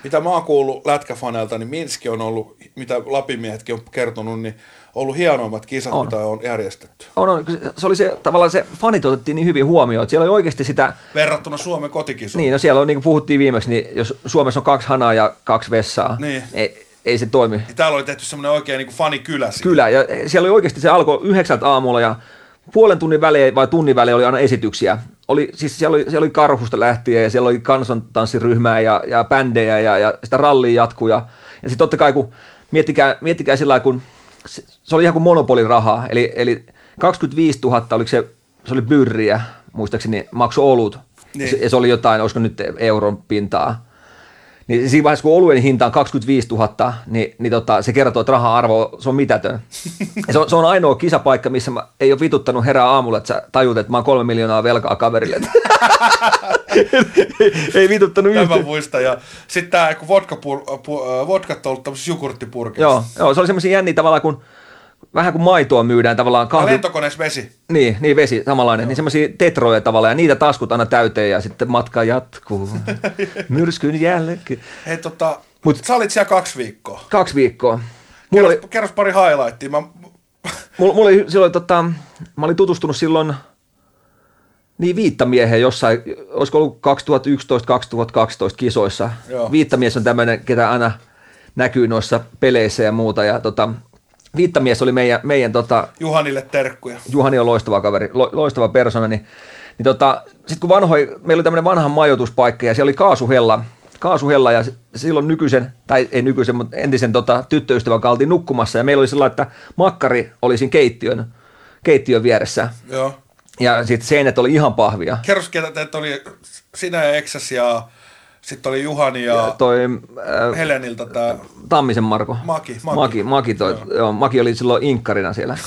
Mitä mä oon kuullut lätkäfaneilta, niin Minski on ollut, mitä Lapimiehetkin on kertonut, niin ollut hienoimmat kisat, on. mitä on järjestetty. On, on. Se oli se, tavallaan se fanit otettiin niin hyvin huomioon, että siellä oli oikeasti sitä... Verrattuna Suomen kotikisoon. Niin, no siellä on, niin kuin puhuttiin viimeksi, niin jos Suomessa on kaksi hanaa ja kaksi vessaa, niin. ei, ei se toimi. Niin täällä oli tehty semmoinen oikein niin fanikylä. Siitä. Kyllä, ja siellä oli oikeasti, se alkoi yhdeksältä aamulla ja puolen tunnin välein vai tunnin välein oli aina esityksiä. Oli, siis siellä, oli, siellä oli karhusta lähtien ja siellä oli kansantanssiryhmää ja, ja bändejä ja, ja sitä rallia jatkuu. Ja, ja sitten totta kai, kun miettikää, miettikää sillä kun se, se oli ihan kuin monopolirahaa, eli, eli 25 000 oliko se, se oli byrriä, muistaakseni maksu olut. Niin. Ja se oli jotain, olisiko nyt euron pintaa niin siinä vaiheessa, kun oluen hinta on 25 000, niin, niin tota, se kertoo, että raha-arvo se on mitätön. Ja se, on, se on ainoa kisapaikka, missä mä ei ole vituttanut herää aamulla, että sä tajut, että mä oon kolme miljoonaa velkaa kaverille. ei, ei vituttanut yhtään. Tämä muista. Ja sitten tämä, kun vodka, pur, pu, vodkat on ollut tämmöisessä jogurttipurkeissa. Joo, joo, se oli semmoisia jänniä tavallaan, kun vähän kuin maitoa myydään tavallaan. Kahvi... lentokoneessa vesi. Niin, niin vesi, samanlainen. Joo. Niin semmoisia tetroja tavallaan, ja niitä taskut aina täyteen, ja sitten matka jatkuu. Myrskyn jälkeen. Hei tota, Mut, sä olit siellä kaksi viikkoa. Kaksi viikkoa. Mulla kerros, oli, kerros pari highlightia. Mä... mulla, mulla oli silloin, tota, mä olin tutustunut silloin niin viittamiehen jossain, olisiko ollut 2011-2012 kisoissa. Joo. Viittamies on tämmöinen, ketä aina näkyy noissa peleissä ja muuta. Ja tota, Viittamies oli meidän, meidän tota, Juhanille terkkuja. Juhani on loistava kaveri, lo, loistava persona, niin, niin tota, sitten kun vanhoi, meillä oli tämmöinen vanha majoituspaikka ja siellä oli kaasuhella, kaasuhella ja silloin nykyisen, tai ei nykyisen, mutta entisen tota, tyttöystävän kanssa oltiin nukkumassa ja meillä oli sellainen, että makkari oli siinä keittiön, keittiön vieressä. Joo. Ja sitten seinät oli ihan pahvia. Kerros, ketä oli sinä ja Eksas ja sitten oli Juhani ja, ja toi, äh, Heleniltä tämä... Tammisen Marko. Maki. Maki, Maki, Maki, toi, joo. Joo, Maki oli silloin inkkarina siellä.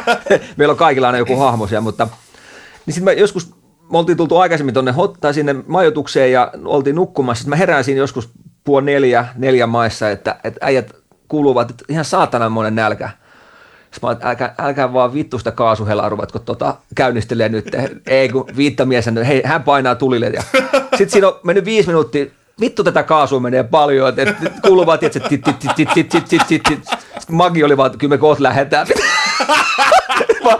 Meillä on kaikilla aina joku hahmo siellä, mutta... Niin sitten joskus, me oltiin tultu aikaisemmin tuonne tai sinne majoitukseen ja oltiin nukkumassa. Sitten mä heräsin joskus puoli neljä, neljä maissa, että, että äijät kuuluvat, että ihan monen nälkä. Mä älkää, älkää vaan vittu sitä kaasuhelaa ruvatko tota, käynnistelee nyt. Ei kun viittamies, hei, hän painaa tulille. Ja sitten siinä on mennyt viisi minuuttia, vittu tätä kaasua menee paljon, että et, kuuluu vaan, että Magi oli vaan, kyllä me kohta lähdetään. mä,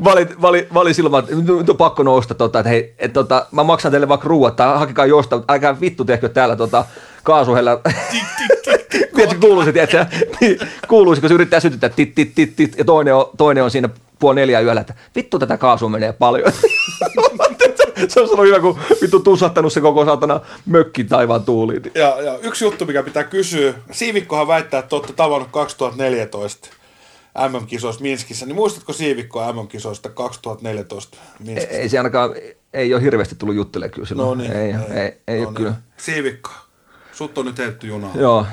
mä, olin, mä, olin, mä olin silloin, että nyt on pakko nousta, tota, että hei, et, tota, mä maksan teille vaikka ruuat tai hakekaa josta, mutta älkää vittu tehkö täällä tota, kaasuhella. Tiedätkö, kuuluu se, tiedätkö, niin, kuuluu se, kun se yrittää sytyttää tit, tit, tit, tit, ja toinen on, toinen on siinä puoli neljä yöllä, että vittu tätä kaasua menee paljon. se on sanonut hyvä, kun vittu tusattanut se koko saatana mökki taivaan tuuliin. Ja, ja yksi juttu, mikä pitää kysyä. Siivikkohan väittää, että olette tavannut 2014 MM-kisoissa Minskissä, niin muistatko Siivikkoa MM-kisoista 2014 Minskissä? Ei, ei se ainakaan, ei ole hirveästi tullut juttelemaan kyllä silloin. No niin, ei, ei, ei, ei, ei no ole niin. kyllä. Siivikko, sut on nyt heitetty junaan. Joo.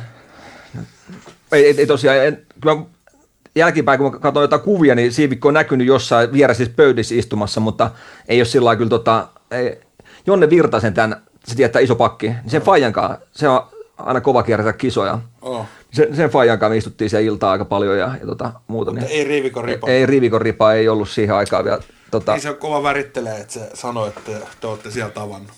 Ei, ei, ei tosiaan, en, kyllä jälkipäin, kun katsoin jotain kuvia, niin Siivikko on näkynyt jossain vieressä pöydissä istumassa, mutta ei ole sillä kyllä tota, ei, Jonne Virtasen tämän, se tietää iso pakki, niin sen Fajankaan, se on aina kova kierrätä kisoja. Oh. Sen, sen Fajankaan me istuttiin siellä iltaa aika paljon ja, ja tota, muuta. Mutta niin, ei Rivikon ripa. Ei, ei Rivikon ripa, ei ollut siihen aikaan vielä. Tota, niin se on kova värittelee, että se sanoi, että te olette siellä tavannut.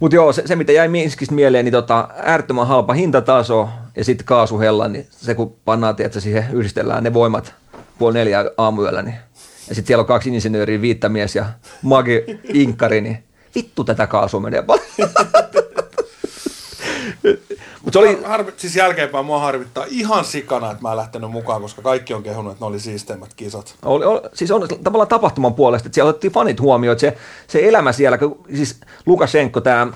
Mutta joo, se, se, mitä jäi Minskistä mieleen, niin tota, äärettömän halpa hintataso ja sitten kaasuhella, niin se kun pannaan, että siihen yhdistellään ne voimat puoli neljä aamuyöllä, niin ja sitten siellä on kaksi insinööriä, viittamies ja magi inkari, niin vittu tätä kaasua menee paljon. Mut se oli... Harvi, siis jälkeenpäin mua harvittaa ihan sikana, että mä en lähtenyt mukaan, koska kaikki on kehunut, että ne oli siisteimmät kisat. Oli, oli, siis on tavallaan tapahtuman puolesta, että siellä otettiin fanit huomioon, että se, se elämä siellä, siis Lukashenko, tämä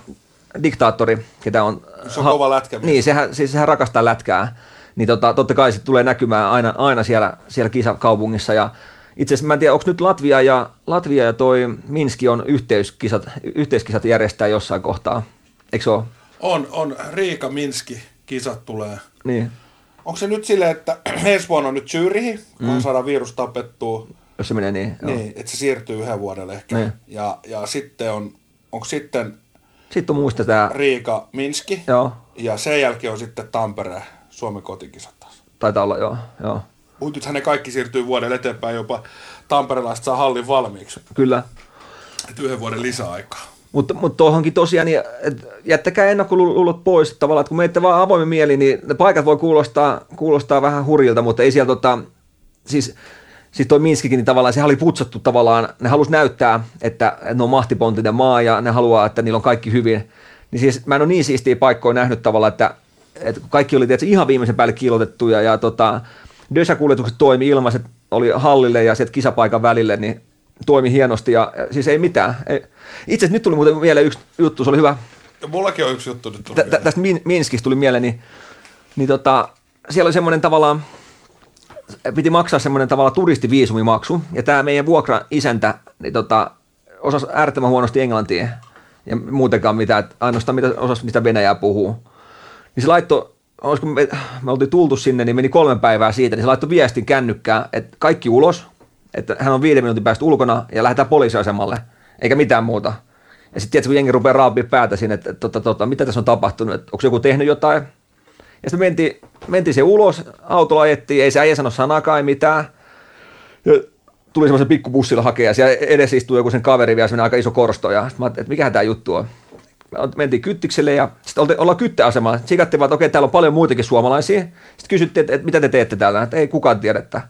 diktaattori, ketä on... Se on ha, kova lätkä. Niin, sehän, siis sehän rakastaa lätkää. Niin tota, totta kai se tulee näkymään aina, aina siellä, siellä kisakaupungissa ja itse asiassa mä en tiedä, onko nyt Latvia ja, Latvia ja toi Minski on yhteiskisat, yhteiskisat järjestää jossain kohtaa, eikö se ole? On, on. Riika Minski kisat tulee. Niin. Onko se nyt silleen, että ensi vuonna on nyt Syyrihi, kun mm. saadaan virus tapettua. Jos se menee niin. Niin, että se siirtyy yhden vuoden ehkä. Niin. Ja, ja sitten on onko sitten Sitten on muista tämä, Riika, Minski, joo, ja sen jälkeen on sitten Tampere, Suomen kotikisat taas. taitaa olla, joo, joo, Mutta nythän ne kaikki siirtyy vuoden eteenpäin, jopa tamperelaiset saa hallin valmiiksi. kyllä. Et yhden vuoden lisäaikaa. Mutta, mutta tuohonkin tosiaan, niin, et jättäkää ennakkoluulot pois tavallaan, että kun menette vaan avoimen mieli, niin ne paikat voi kuulostaa, kuulostaa vähän hurjilta, mutta ei siellä tota, siis, siis toi Minskikin, niin tavallaan se oli putsattu tavallaan, ne halusi näyttää, että, ne on mahtipontinen maa ja ne haluaa, että niillä on kaikki hyvin. Niin siis mä en ole niin siistiä paikkoja nähnyt tavallaan, että, että kaikki oli tietysti ihan viimeisen päälle kilotettuja ja tota, Dösä-kuljetukset toimi ilmaiset, oli hallille ja sieltä kisapaikan välille, niin toimi hienosti ja ja siis ei mitään. Ei. Itse asiassa nyt tuli muuten vielä yksi juttu, se oli hyvä. Ja mullakin on yksi juttu nyt tullut Tä, tästä Min- Minskistä tuli mieleen, niin, niin tota, siellä oli semmoinen tavallaan, piti maksaa semmoinen tavallaan turistiviisumimaksu, ja tämä meidän vuokra-isäntä niin tota, osasi äärettömän huonosti englantia, ja muutenkaan mitään, että ainoastaan mitä osasi mitä Venäjää puhuu. Niin se laittoi, olisiko me, me oltiin tultu sinne, niin meni kolme päivää siitä, niin se laittoi viestin kännykkään, että kaikki ulos, että hän on viiden minuutin päästä ulkona ja lähdetään poliisiasemalle, eikä mitään muuta. Ja sitten kun jengi rupeaa raapia päätä siinä, että, että, että, että mitä tässä on tapahtunut, että onko joku tehnyt jotain. Ja sitten me mentiin, mentiin se ulos, autolla ajettiin, ei se äijä sano sanakaan, ei mitään. Ja tuli semmoisen pikkubussilla hakea, ja siellä edessä istui joku sen kaveri vielä, semmoinen aika iso korsto, ja sitten mä että mikähän tämä juttu on. Me mentiin kyttikselle ja sitten ollaan kytteasemalla. Sikattiin vaan, että okei, täällä on paljon muitakin suomalaisia. Sitten kysyttiin, että, että mitä te teette täällä, että ei kukaan tiedä, että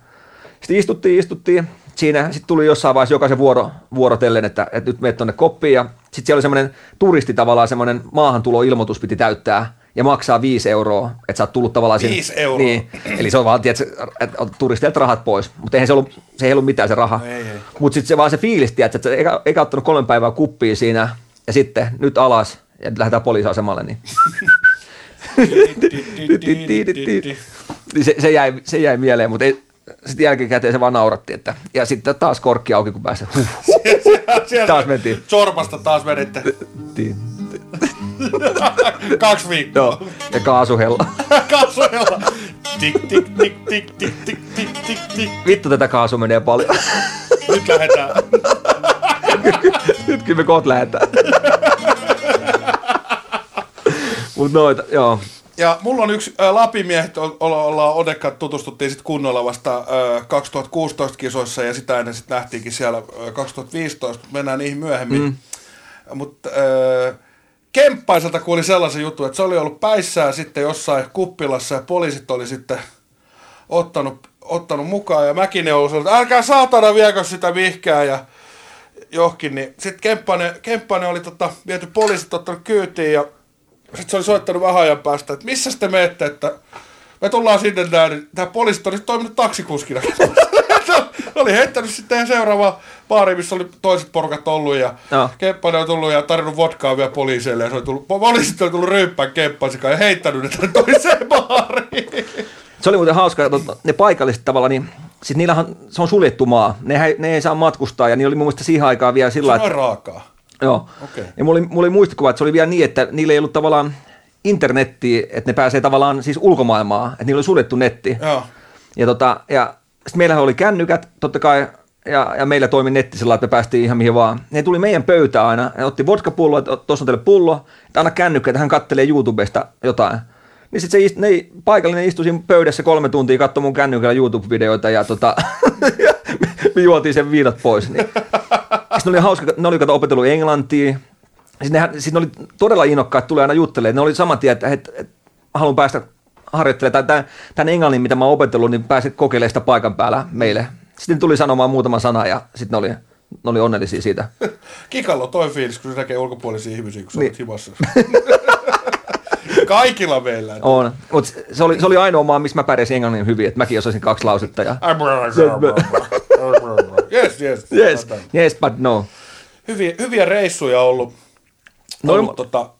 sitten istuttiin, istuttiin. Siinä sitten tuli jossain vaiheessa jokaisen vuoro, vuorotellen, että, että nyt menet tuonne koppiin. Ja sitten siellä oli semmoinen turisti tavallaan, semmoinen maahantuloilmoitus piti täyttää ja maksaa 5 euroa, että sä oot tullut tavallaan... sen- Viisi euroa? Niin, eli se on vaan, tiedätkö, että turisteilta rahat pois. Mutta eihän se ollut, se ei ollut mitään se raha. No ei, ei. Mutta sitten se vaan se fiilis, tiedätkö, että sä eikä, eikä ottanut kolme päivää kuppia siinä ja sitten nyt alas ja lähdetään poliisiasemalle. Niin, niin se, se, jäi, se jäi mieleen, mutta ei, sitten jälkikäteen se vaan nauratti. Että, ja sitten taas korkki auki, kun pääsi. Taas mentiin. Sormasta taas veditte tiin. kaksi viikkoa. Joo, ja kaasuhella. Kasvoilla. Tik, tik, tik, tik, tik, tik, tik, tik, tik. Vittu tätä kaasu menee paljon. Nyt lähdetään. Nyt kyllä me kohta lähdetään. Mutta noita, joo. Ja mulla on yksi ä, Lapimiehet, o- olla- ollaan Odekka tutustuttiin sitten kunnolla vasta ä, 2016 kisoissa ja sitä ennen sitten nähtiinkin siellä ä, 2015, mennään niihin myöhemmin. Mm. Mutta äh, Kemppaiselta kuuli sellaisen jutun, että se oli ollut päissään sitten jossain kuppilassa ja poliisit oli sitten ottanut, ottanut mukaan ja Mäkinen oli sanonut, että älkää saatana viekö sitä vihkää ja johonkin, niin sitten Kemppainen, Kemppainen oli tota, viety poliisit ottanut kyytiin ja sitten se oli soittanut vähän ajan päästä, että missä te menette, että me tullaan sinne näin, niin tämä poliisit oli toiminut taksikuskina. Ne oli heittänyt sitten ihan seuraavaan baariin, missä oli toiset porukat ollut ja Joo. Kemppainen on tullut ja tarjonnut vodkaa vielä poliiseille ja se oli tullut, poliisit oli tullut ryyppään Kemppaisikaan ja heittänyt ne tänne toiseen baariin. Se oli muuten hauska, että ne paikalliset tavalla, niin siis niillähän se on suljettu maa. Ne, ei- ne ei saa matkustaa ja niillä oli mun mielestä siihen aikaan vielä sillä Se on että, raakaa. Joo. Okei. Ja mulla oli, mulla oli muistikuva, että se oli vielä niin, että niillä ei ollut tavallaan internettiä, että ne pääsee tavallaan siis ulkomaailmaan, että niillä oli suljettu netti. Joo. Ja, tota, ja sitten meillähän oli kännykät, totta kai, ja, ja meillä toimi netti sillä että me päästiin ihan mihin vaan. Ne tuli meidän pöytään aina, ja otti vodkapullo, että tuossa on teille pullo, että anna kännykkä, että hän kattelee YouTubesta jotain. Niin sitten se ist, ne, paikallinen istui siinä pöydässä kolme tuntia, katsoi mun kännykällä YouTube-videoita ja, tota, ja me, me juotiin sen viinat pois. Niin. Sitten oli hauska, ne oli kato opetellut englantia. Sitten ne, sit ne oli todella innokkaat, tulee aina juttelemaan. Ne oli saman tien, että, että, että haluan päästä harjoittelemaan tämän, tämän englannin, mitä mä oon opetellut, niin pääset kokeilemaan sitä paikan päällä meille. Sitten tuli sanomaan muutama sana ja sitten ne oli, ne oli onnellisia siitä. Kikalla on toi fiilis, kun se näkee ulkopuolisia ihmisiä, kun sä Niin. olet himassa. Kaikilla meillä. On. Mutta se oli, se oli ainoa maa, missä mä pärjäsin englannin hyvin, että mäkin osasin kaksi lausetta. Ja, Yes, yes. yes, yes, but no. Hyviä, hyviä reissuja ollut. No, ollut tota,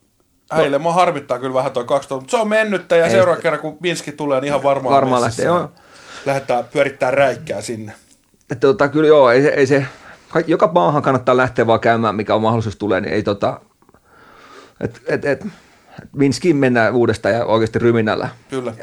heille mua harmittaa kyllä vähän toi 2000, mutta se on mennyttä ja Ei. seuraava kerran kun Minski tulee, niin ihan varmaan, Varmaan lähtee, joo. Lähdetään pyörittää räikkää sinne. Että tota, kyllä joo, ei, se- ei se, joka maahan kannattaa lähteä vaan käymään, mikä on mahdollisuus tulee, niin ei tota, et, et, et, Minskiin mennään uudestaan ja oikeasti ryminällä. Kyllä.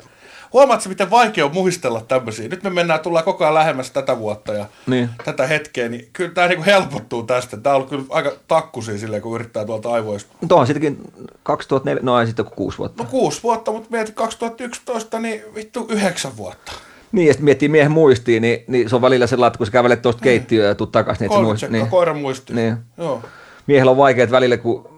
Huomaatko, miten vaikea on muistella tämmöisiä? Nyt me mennään, tullaan koko ajan lähemmäs tätä vuotta ja Niin. tätä hetkeä, niin kyllä tämä niinku helpottuu tästä. Tämä on ollut kyllä aika takkusia silleen, kun yrittää tuolta aivoista. Mutta on sittenkin 2004, no ei sitten kuin kuusi vuotta. No kuusi vuotta, mutta mietit 2011, niin vittu yhdeksän vuotta. Niin, ja sitten miettii miehen muistiin, niin, niin, se on välillä sellainen, että kun sä kävelet tuosta keittiöön ja tuut takaisin, niin Kolme muist, tsekkaa, niin, koiran muisti. niin. Joo. Miehellä on vaikeat välillä, kun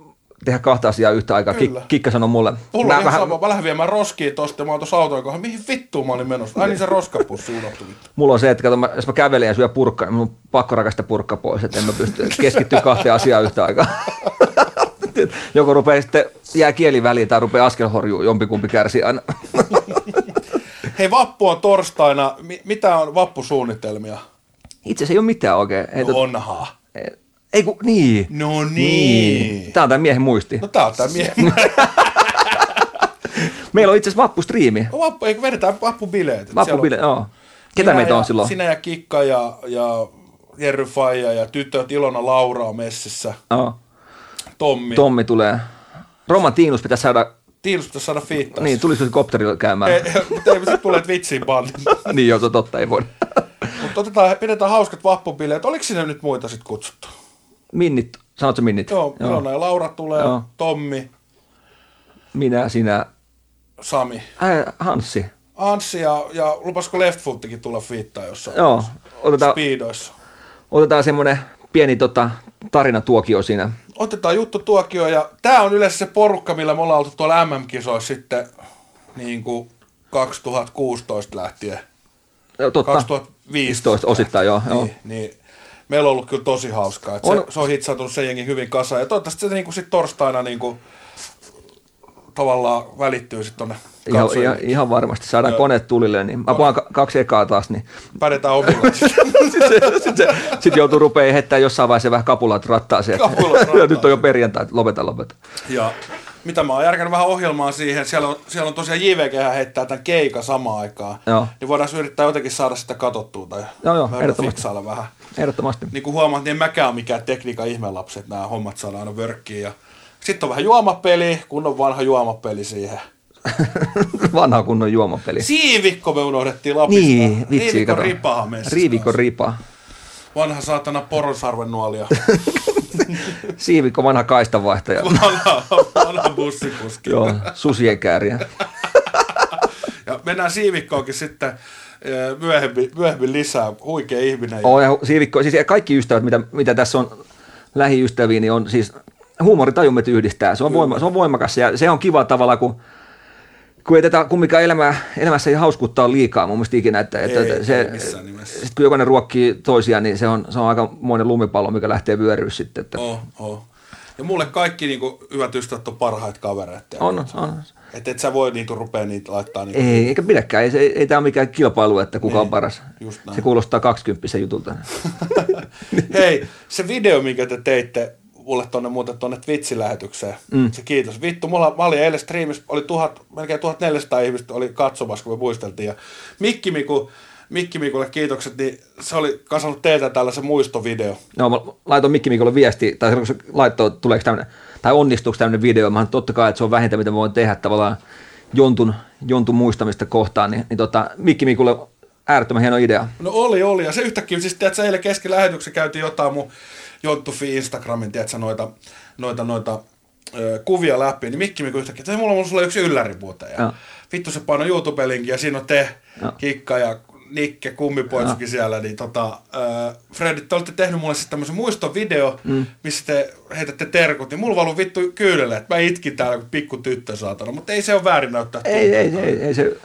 tehdä kahta asiaa yhtä aikaa. Kyllä. Kik, kikka sanoi mulle. Mulla on vähän, sama. Mä lähden viemään roskia tosta ja mä oon tuossa kohdalla. Mihin vittuun mä olin menossa? Ai niin se roskapussi unohtui vittu. mulla on se, että kato, mä, jos mä kävelen ja syö purkkaa, niin mun on pakko rakasta purkka pois, että en mä pysty keskittyä kahteen asiaan yhtä aikaa. Joko rupeaa sitten, jää kieli väliin tai rupeaa askelhorjuu, jompikumpi kärsii aina. Hei, vappu on torstaina. Mi- mitä on vappusuunnitelmia? Itse asiassa ei ole mitään oikein. Ei, No tot- onhaa. Ei kun, niin. No niin. Tää on tämän miehen muisti. No tää on tää mie. Meillä on itse asiassa vappustriimi. Vappu, eikö vedetään vappubileet? Et Vappubile, siellä on joo. Ketä meitä ja, on silloin? Sinä ja Kikka ja, ja Jerry Faija ja tytöt Ilona Laura on messissä. Joo. Tommi. Tommi tulee. Roman Tiinus pitäisi saada, Tiilus pitäisi saada fiittaa. niin tulisiko se kopterilla käymään? Ei, mutta ei, sitten tulee vitsiin bandin. niin joo, se on totta, ei voida. Mutta otetaan, pidetään hauskat vappubileet. Oliko sinne nyt muita sitten kutsuttu? Minnit, sanotko Minnit? Joo, Ilona ja Laura tulee, Joo. Tommi, Minä, sinä, Sami. äh, Hanssi. Anssi ja, ja lupasko Left Foottikin tulla fiittaa jossain Joo, otetaan, speedoissa. otetaan semmoinen pieni tota, tarinatuokio siinä. Otetaan juttu tuokio ja tämä on yleensä se porukka, millä me ollaan oltu tuolla MM-kisoissa sitten niin kuin 2016 lähtien. Joo, Totta, 2015 15 osittain joo. joo. Niin, niin. Meillä on ollut kyllä tosi hauskaa. Et On. se, se on hitsautunut se jengi hyvin kasaan. Ja toivottavasti se niin kuin sit torstaina niin kuin, tavallaan välittyy sitten tonne Ihan, ihan, ihan, varmasti. Saadaan Joo. koneet tulille, niin mä ka- kaksi ekaa taas, niin Pärjätään omilla. sitten sit, se- sit joutuu rupeaa heittämään jossain vaiheessa vähän kapulat rattaaseen. että- Kapulat rattaaseen. Nyt on jo perjantai, että lopeta, lopeta. Ja mitä mä oon järkännyt vähän ohjelmaa siihen, siellä on, siellä on tosiaan JVG heittää tämän keika samaan aikaan. Joo. Niin voidaan yrittää jotenkin saada sitä katsottua tai Joo, joo, vähän ehdottomasti. vähän. Ehdottomasti. Niin kuin huomaat, niin en mäkään ole mikään tekniikan ihmelapsi, että nämä hommat saadaan aina vörkkiin. Ja sitten on vähän juomapeli, kun on vanha juomapeli siihen. Vanha kunnon juomapeli. Siivikko me unohdettiin Lapista. Niin, vitsi, Riivikon ripaha Riivikon ripa. Vanha saatana poronsarven nuolia. Siivikko vanha kaistanvaihtaja. vanha, vanha bussikuski. Joo, susien kääriä. Ja mennään Siivikkoonkin sitten eh, myöhemmin, myöhemmin lisää. Huikea ihminen. Oo, ja siivikko, siis kaikki ystävät, mitä, mitä tässä on lähiystäviä, niin on siis huumoritajumme yhdistää. Se on, voima, se on voimakas ja se on kiva tavalla, kun kun ei tätä kumminkaan elämää, elämässä ei hauskuutta ole liikaa mun mielestä ikinä, että, että Ei, se, ei sit kun jokainen ruokkii toisiaan, niin se on, se on aika monen lumipallo, mikä lähtee vyöryä sitten. Että Oh, oh. Ja mulle kaikki niinku, hyvät ystävät on parhaita kavereita. on, on. Että et sä voi niinku rupea niitä laittaa niinku, Ei, eikä pidäkään. Ei, ei, ei tämä ole mikään kilpailu, että kuka on Niin, paras. just näin. Se kuulostaa 20 jutulta. Hei, se video, minkä te teitte mulle tonne muuten tonne Twitch-lähetykseen, mm. se kiitos. Vittu, mulla, mä olin eilen striimissä, oli tuhat, melkein 1400 ihmistä oli katsomassa, kun me muisteltiin. Ja Mikki Miku, Mikki Mikulle kiitokset, niin se oli kasannut teiltä tällaisen muistovideo. No, mä laitoin Mikki Mikolle viesti, tai se laittoi, tuleeko tämmöinen, tai onnistuuko tämmöinen video, mä totta kai, että se on vähintä, mitä mä voin tehdä tavallaan jontun, jontun muistamista kohtaan, niin, niin tota, Mikki Mikulle äärettömän hieno idea. No oli, oli. Ja se yhtäkkiä, siis tiedätkö, eilen kesken lähetyksen käytiin jotain mun Jonttufi Instagramin, tiedätkö, noita, noita, noita ö, kuvia läpi, niin Mikki Miku yhtäkkiä, että "Hei, mulla on sulla yksi ylläri muuten. Ja vittu se painoi YouTube-linkin ja siinä on te, Joo. Kikka ja Nikke, kummipoitsukin siellä, niin tota, ö, Freddy, te olette tehnyt mulle sitten tämmöisen muistovideo, mm. missä te heitätte terkut, niin mulla valuu vittu kyydelle, että mä itkin täällä kuin pikku tyttö saatana, mutta ei se ole väärin näyttää. Ei, ei, ei, ei se,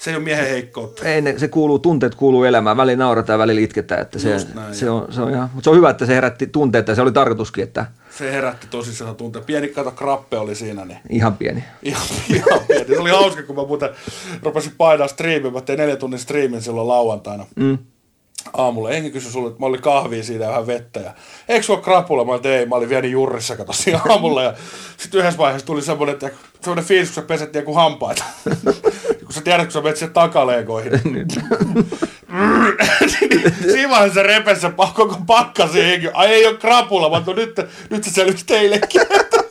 Se ei ole miehen heikkoutta. ei ne, se kuuluu, tunteet kuuluu elämään, välillä naurataan ja välillä itketään, että se, se, on, se on ihan, mutta se on hyvä, että se herätti tunteita ja se oli tarkoituskin, että Se herätti tosissaan tunteen. Pieni kato krappe oli siinä, niin ihan pieni. ihan, ihan pieni. Se oli hauska, kun mä muuten rupesin painaa striimiä. Mä tein neljä tunnin striimin silloin lauantaina. Mm. Aamulla. Enkin kysyi sulle, että mä olin kahvia siinä ja vähän vettä. Ja, Eikö sulla krapula? Mä ei. Mä olin vielä niin jurrissa kato siinä aamulla. Ja sitten yhdessä vaiheessa tuli semmoinen, että semmoinen fiilis, kun sä peset joku hampaita. kun sä tiedät, kun sä menet siihen takaleegoihin. Siinä vaiheessa se repesi se koko pakkasi henki. Ai ei ole krapula, vaan nyt, nyt se selvisi teillekin.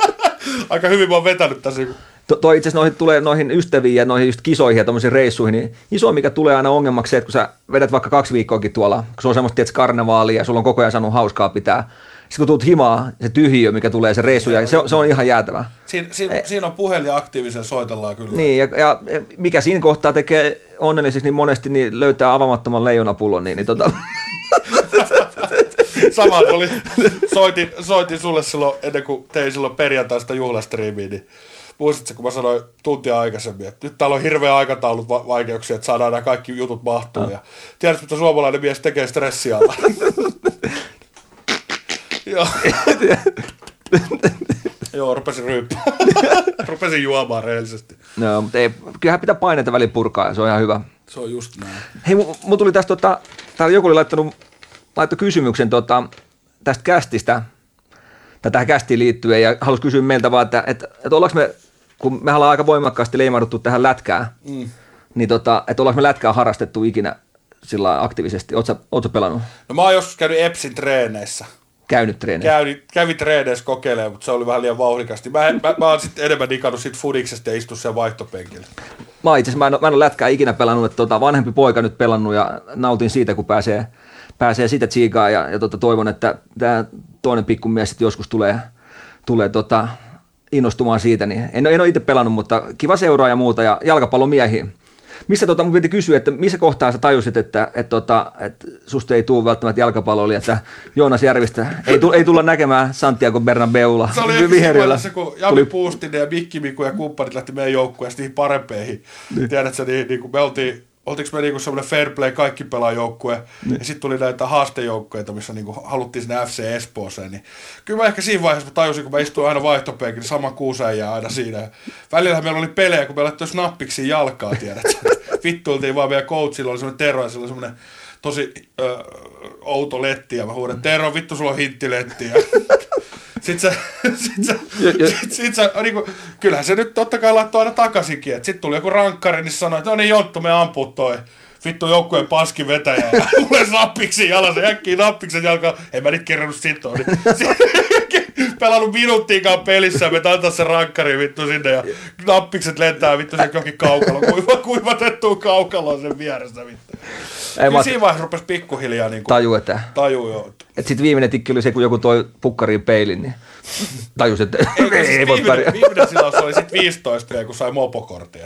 Aika hyvin mä oon vetänyt tässä. to, toi itse asiassa noihin, tulee noihin ystäviin ja noihin just kisoihin ja tuommoisiin reissuihin, niin iso mikä tulee aina ongelmaksi se, että kun sä vedät vaikka kaksi viikkoakin tuolla, kun se on semmoista tietysti karnevaalia ja sulla on koko ajan saanut hauskaa pitää, sitten kun tuut himaa, se tyhjiö, mikä tulee se reissu, ja se, on- se on ihan jäätävä. Siin, siinä, siinä on puhelin aktiivisen soitellaan kyllä. Niin, ja, ja, mikä siinä kohtaa tekee onnelliseksi niin monesti, niin löytää avaamattoman leijonapullon, niin, niin tota, Sama oli, soitin, soitin sulle silloin, ennen kuin tein silloin perjantaista juhlastriimiä, niin muistatko, kun mä sanoin tuntia aikaisemmin, että nyt täällä on hirveä aikataulut va- vaikeuksia, että saadaan nämä kaikki jutut mahtuu. Ja tiedätkö, mitä suomalainen mies tekee stressialla? Joo. Joo, rupesin ryyppää. rupesin juomaan rehellisesti. no, mutta ei, kyllähän pitää paineita väliin purkaa, ja se on ihan hyvä. Se on just näin. Hei, mu- mulla tuli tästä, tota, täällä joku oli laittanut, laittoi kysymyksen tota, tästä kästistä, tai tähän kästiin liittyen, ja halusi kysyä meiltä vaan, että, että, että ollaanko me, kun me ollaan aika voimakkaasti leimauduttu tähän lätkään, mm. niin tota, että ollaanko me lätkää harrastettu ikinä sillä aktiivisesti? Oletko, oletko pelannut, No mä oon joskus käynyt Epsin treeneissä. Käynyt treeneissä? Kävin, kävin treeneissä kokeilemaan, mutta se oli vähän liian vauhdikasti. Mä, mä, mä oon sitten enemmän digannut siitä fudiksesta ja istu siellä vaihtopenkillä. Mä itse mä en, mä en ole lätkää ikinä pelannut, että tota, vanhempi poika nyt pelannut ja nautin siitä, kun pääsee, pääsee sitä tsiigaa ja, ja tota, toivon, että tämä toinen pikkumies sitten joskus tulee, tulee tota, innostumaan siitä. Niin en, en ole itse pelannut, mutta kiva seuraa ja muuta ja jalkapallomiehiä. Missä tota, mun piti kysyä, että missä kohtaa sä tajusit, että, että, että, että susta ei tule välttämättä jalkapalloilija, että Joonas Järvistä ei, tu, ei tulla näkemään Santiago Bernabeulla Se oli viheriöllä. vaiheessa, kun Jami Puustinen ja Mikki Miku ja kumppanit lähti meidän joukkueesta niihin parempeihin. Niin. Tiedätkö, niin, niin kuin me oltiin, oltiinko me niinku semmoinen fair play kaikki pelaa joukkue, niin. ja sitten tuli näitä haastejoukkueita, missä niinku haluttiin sinne FC Espooseen, niin kyllä mä ehkä siinä vaiheessa mä tajusin, kun mä istuin aina vaihtopenkillä, niin sama kuusäijä aina siinä. Välillä meillä oli pelejä, kun me laittoi snappiksi jalkaa, tiedätkö. Vittuiltiin vaan vielä coachilla, oli semmoinen Tero, ja sillä oli semmoinen tosi ö, outo letti, ja mä huudan, Tero, vittu sulla on hinttiletti. Ja sitten se, sit se, Ja- ja- sit, sit se niinku, kyllähän se nyt totta kai laittoi aina takaisinkin. Sitten tuli joku rankkari, niin sanoi, että no niin Jonttu, me ampuu toi vittu joukkueen paskin vetäjä. Ja mulle nappiksi jalassa, äkkiä nappiksen jalkaan. En mä nyt kerronut sitoa. Niin, sit- pelannut minuuttiinkaan pelissä ja me antaa se rankkari vittu sinne ja nappikset lentää vittu sen johonkin kaukalo. Kuiva, kuivatettuun kaukaloon sen vieressä vittu. Ei, mä siinä vaiheessa rupesi pikkuhiljaa niin taju, että tajuu jo. Et sitten viimeinen tikki oli se, kun joku toi pukkariin peilin, niin tajus, että ei, Ei, siis ei voi viimeinen, pärjää. viimeinen silaus oli sitten 15 vielä, kun sai mopokortin.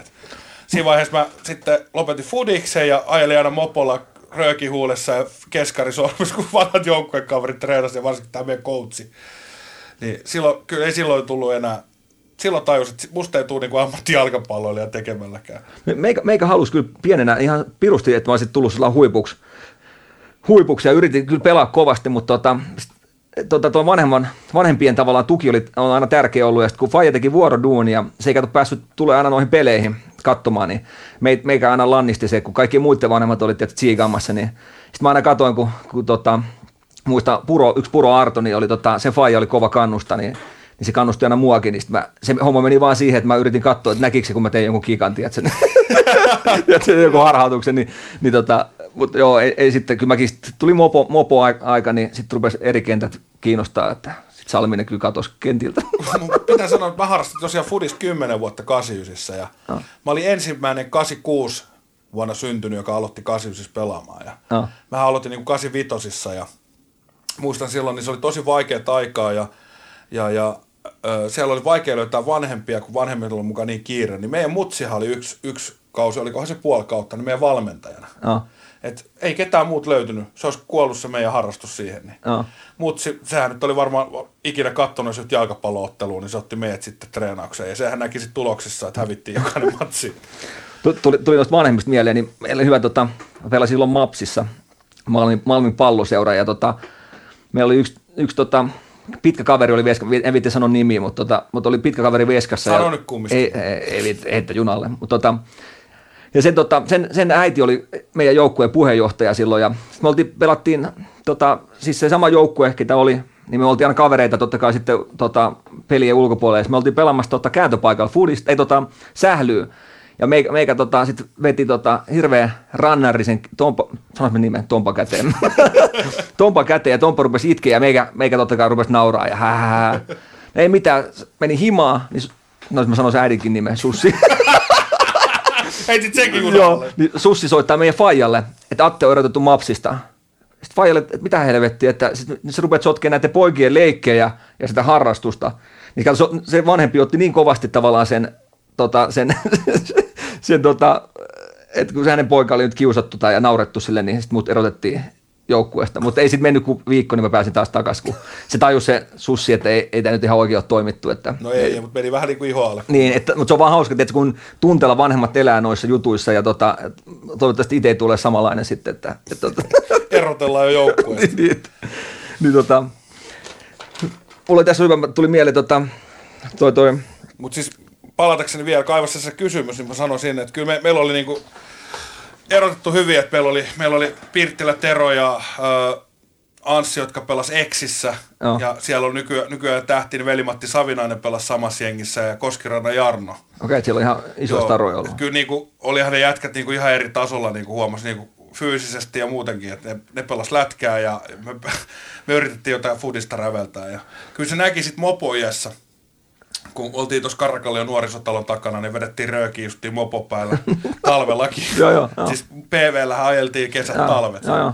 Siinä vaiheessa mä sitten lopetin fudiksen ja ajelin aina mopolla röökihuulessa ja keskarisormus, kun vanhat joukkuekaverit treenasi ja varsinkin tämä meidän coachi. Niin silloin, kyllä ei silloin tullut enää, silloin tajus, että musta ei tule niinku ammattijalkapalloilija tekemälläkään. Me- Meikä, meikä halusi kyllä pienenä ihan pirusti, että mä olisin tullut sillä huipuksi, huipuksi ja yritin kyllä pelaa kovasti, mutta tota, tota, tuo vanhemman, vanhempien tavallaan tuki oli, on aina tärkeä ollut, ja sitten kun Faija teki vuoroduunia, se ei kato päässyt tulee aina noihin peleihin katsomaan, niin me, meikä aina lannisti se, kun kaikki muiden vanhemmat oli tietysti tsiigaamassa, niin sitten mä aina katoin, kun, kun tota, muista Puro, yksi Puro Arto, niin oli tota, se Faija oli kova kannusta, niin niin se kannusti aina muakin, niin sit mä, se homma meni vaan siihen, että mä yritin katsoa, että näkikö se, kun mä tein jonkun kikan, tiedätkö, tiedätkö joku harhautuksen, niin, niin tota, mutta joo, ei, ei sitten, kyllä mäkin, sit tuli mopo, mopo aika, niin sitten rupesi eri kentät kiinnostaa, että sitten Salminen kyllä katosi kentiltä. Mun pitää sanoa, että mä harrastin tosiaan Fudis 10 vuotta 89 ja Ah. mä olin ensimmäinen 86 vuonna syntynyt, joka aloitti 89 pelaamaan. Ja Ah. Mä aloitin niin 85 ja muistan silloin, niin se oli tosi vaikeaa aikaa ja, ja, ja ö, siellä oli vaikea löytää vanhempia, kun vanhemmilla oli mukaan niin kiire. Niin meidän mutsihan oli yksi, yksi kausi, olikohan se puoli kautta, niin meidän valmentajana. Ah. Et ei ketään muut löytynyt. Se olisi kuollut se meidän harrastus siihen. Niin. Joo. Mutta se, sehän nyt oli varmaan ikinä kattonut jos jalkapallootteluun, niin se otti meidät sitten treenaukseen. Ja sehän näki sitten tuloksissa, että hävittiin jokainen matsi. Tu- Tuli, tuli noista vanhemmista mieleen, niin meillä oli hyvä, tota, pelasin silloin Mapsissa, Malmin, Malmin palloseura, ja tota, meillä oli yksi, yksi tota, pitkä kaveri oli Veska, en viitti sanoa nimiä, mutta, tota, mutta oli pitkä kaveri Veskassa. Sano ja, nyt kummista. Ei, ei, ei, ei, junalle, mutta tota, ja sen, tota, sen, sen, äiti oli meidän joukkueen puheenjohtaja silloin, ja me oltiin, pelattiin, tota, siis se sama joukkue, ketä oli, niin me oltiin aina kavereita totta kai sitten tota, pelien ulkopuolella, me oltiin pelaamassa tota, kääntöpaikalla foodista, ei tota, sählyä, ja meikä, meikä tota, sit veti tota, hirveä rannarisen, Tompa, sanois nimen, Tompa käteen. Tompa käteen ja Tompa rupesi itkeä ja meikä, meikä totta kai rupesi nauraa ja hää. Ei mitään, meni himaa, niin no mä sanoisin äidinkin nimen, Sussi. Heitit senkin kun Joo, niin Sussi soittaa meidän Fajalle, että Atte on erotettu Mapsista. Sitten Fajalle, että mitä helvettiä, että sit, sä rupeat sotkemaan näiden poikien leikkejä ja sitä harrastusta. Niin se vanhempi otti niin kovasti tavallaan sen, tota, sen, sen tota, että kun se hänen poika oli nyt kiusattu tai ja naurettu sille, niin sitten mut erotettiin joukkueesta. Mutta ei sitten mennyt kuin viikko, niin mä pääsin taas takaisin, kun se tajusi se sussi, että ei, ei tämä nyt ihan oikein ole toimittu. Että, No ei, mutta meni vähän niin kuin ihoalle. niin, että, mutta se on vaan hauska, että kun tunteella vanhemmat elää noissa jutuissa ja tota, toivottavasti itse ei tule samanlainen sitten, että, että, tota, Erotellaan jo joukkueesta. niin, että, niin tota, mulle tässä hyvä, tuli mieleen tota, toi, toi, Mutta siis palatakseni vielä, kaivassa se kysymys, niin mä sanoisin, että kyllä me, meillä oli niinku erotettu hyvin, että meillä oli, meillä oli Pirttilä Tero ja ö, Anssi, jotka pelas Eksissä. Joo. Ja siellä on nykyään, nykyään tähtinen Veli-Matti Savinainen pelas samassa jengissä ja Koskirannan Jarno. okei, okay, siellä on ihan iso staroja ollut. Kyllä niinku, olihan ne jätkät niinku ihan eri tasolla niinku huomasi niinku fyysisesti ja muutenkin, että ne, ne pelas lätkää ja me, me yritettiin jotain foodista räveltää. Ja kyllä se näki sitten mopoiässä, kun oltiin tuossa Karkallion nuorisotalon takana, niin vedettiin röökiä justiin mopo päällä talvellakin. Joo, joo, joo. Siis PV-lähän ajeltiin kesät Joo, talvet. joo, joo.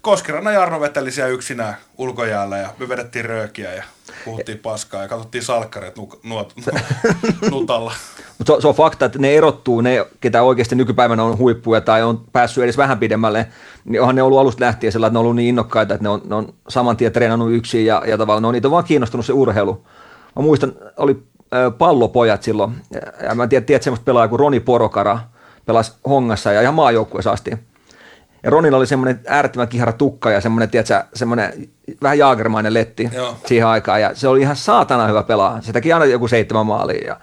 Koskirannan Jarno veteli siellä yksinään ulkojäällä ja me vedettiin röökiä ja puhuttiin paskaa ja katsottiin salkkareet nu, nuot, nutalla. Mutta se, se, on fakta, että ne erottuu, ne, ketä oikeasti nykypäivänä on huippuja tai on päässyt edes vähän pidemmälle, niin onhan ne ollut alusta lähtien sellainen, että ne on ollut niin innokkaita, että ne on, ne on saman tien treenannut yksin ja, ja tavallaan ne on, niitä on vaan kiinnostunut se urheilu. Mä muistan, oli pallopojat silloin, ja, mä en tiedä, tiedät semmoista pelaajaa kuin Roni Porokara, pelasi Hongassa ja ihan maajoukkueessa asti. Ja Ronilla oli semmoinen äärettömän kihara tukka ja semmoinen, tiedätkö, semmoinen vähän jaagermainen letti Joo. siihen aikaan. Ja se oli ihan saatana hyvä pelaa. Se teki aina joku seitsemän maalia. Ja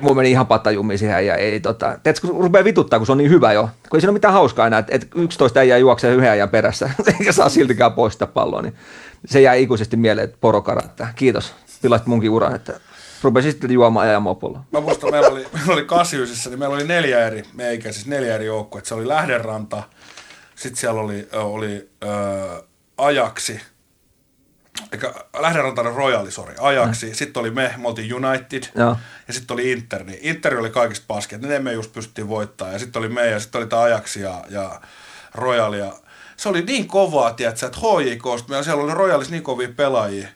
Mulla meni ihan pattajumiin siihen ja ei tota, tiedätkö, kun rupeaa vituttaa, kun se on niin hyvä jo, kun ei siinä ole mitään hauskaa enää, että, että 11 äijää juoksee yhden ajan perässä, eikä saa siltikään poistaa palloa, niin se jää ikuisesti mieleen, että porokara, että kiitos, pilasit munkin uran, että rupesin sitten juomaan ja mopolla. Mä muistan, meillä oli, meillä oli Kasiysissa, niin meillä oli neljä eri, meikä siis neljä eri joukkuetta. Se oli Lähdenranta, sitten siellä oli, oli ö, Ajaksi, eikä Lähdenrantainen Royali, sorry, Ajaksi, mm. sitten oli me, me oltiin United, Joo. ja sitten oli Inter, niin Inter oli kaikista paskia, ne me just pystyttiin voittaa, ja sitten oli me, ja sitten oli tämä Ajaksi ja, ja Royal, ja se oli niin kovaa, tiedätkö, että HJK, meillä siellä oli Royalissa niin kovia pelaajia,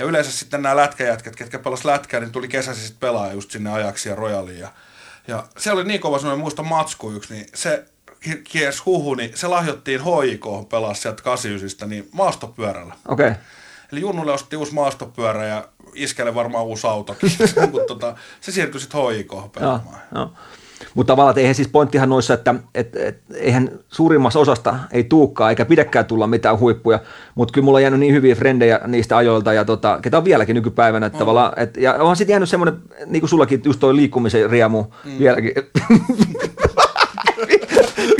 ja yleensä sitten nämä lätkäjätkät, ketkä pelas lätkää, niin tuli kesäsi sitten pelaa just sinne ajaksi ja rojaliin. Ja, ja se oli niin kova semmoinen, muista matsku yksi, niin se ki- kiersi huhu, niin se lahjottiin HJK pelaa sieltä 89 niin maastopyörällä. Okei. Okay. Eli Junnulle ostettiin uusi maastopyörä ja iskelle varmaan uusi autokin, mutta tota, se siirtyi sitten Joo, pelaamaan. joo. Mutta tavallaan, että eihän siis pointtihan noissa, että et, et, eihän suurimmassa osasta ei tuukkaa eikä pidäkään tulla mitään huippuja, mutta kyllä mulla on jäänyt niin hyviä frendejä niistä ajoilta ja tota, ketä on vieläkin nykypäivänä. Että tavallaan, et, ja onhan sitten jäänyt semmoinen, niin kuin sullakin, just toi liikkumisen riemu mm. vieläkin.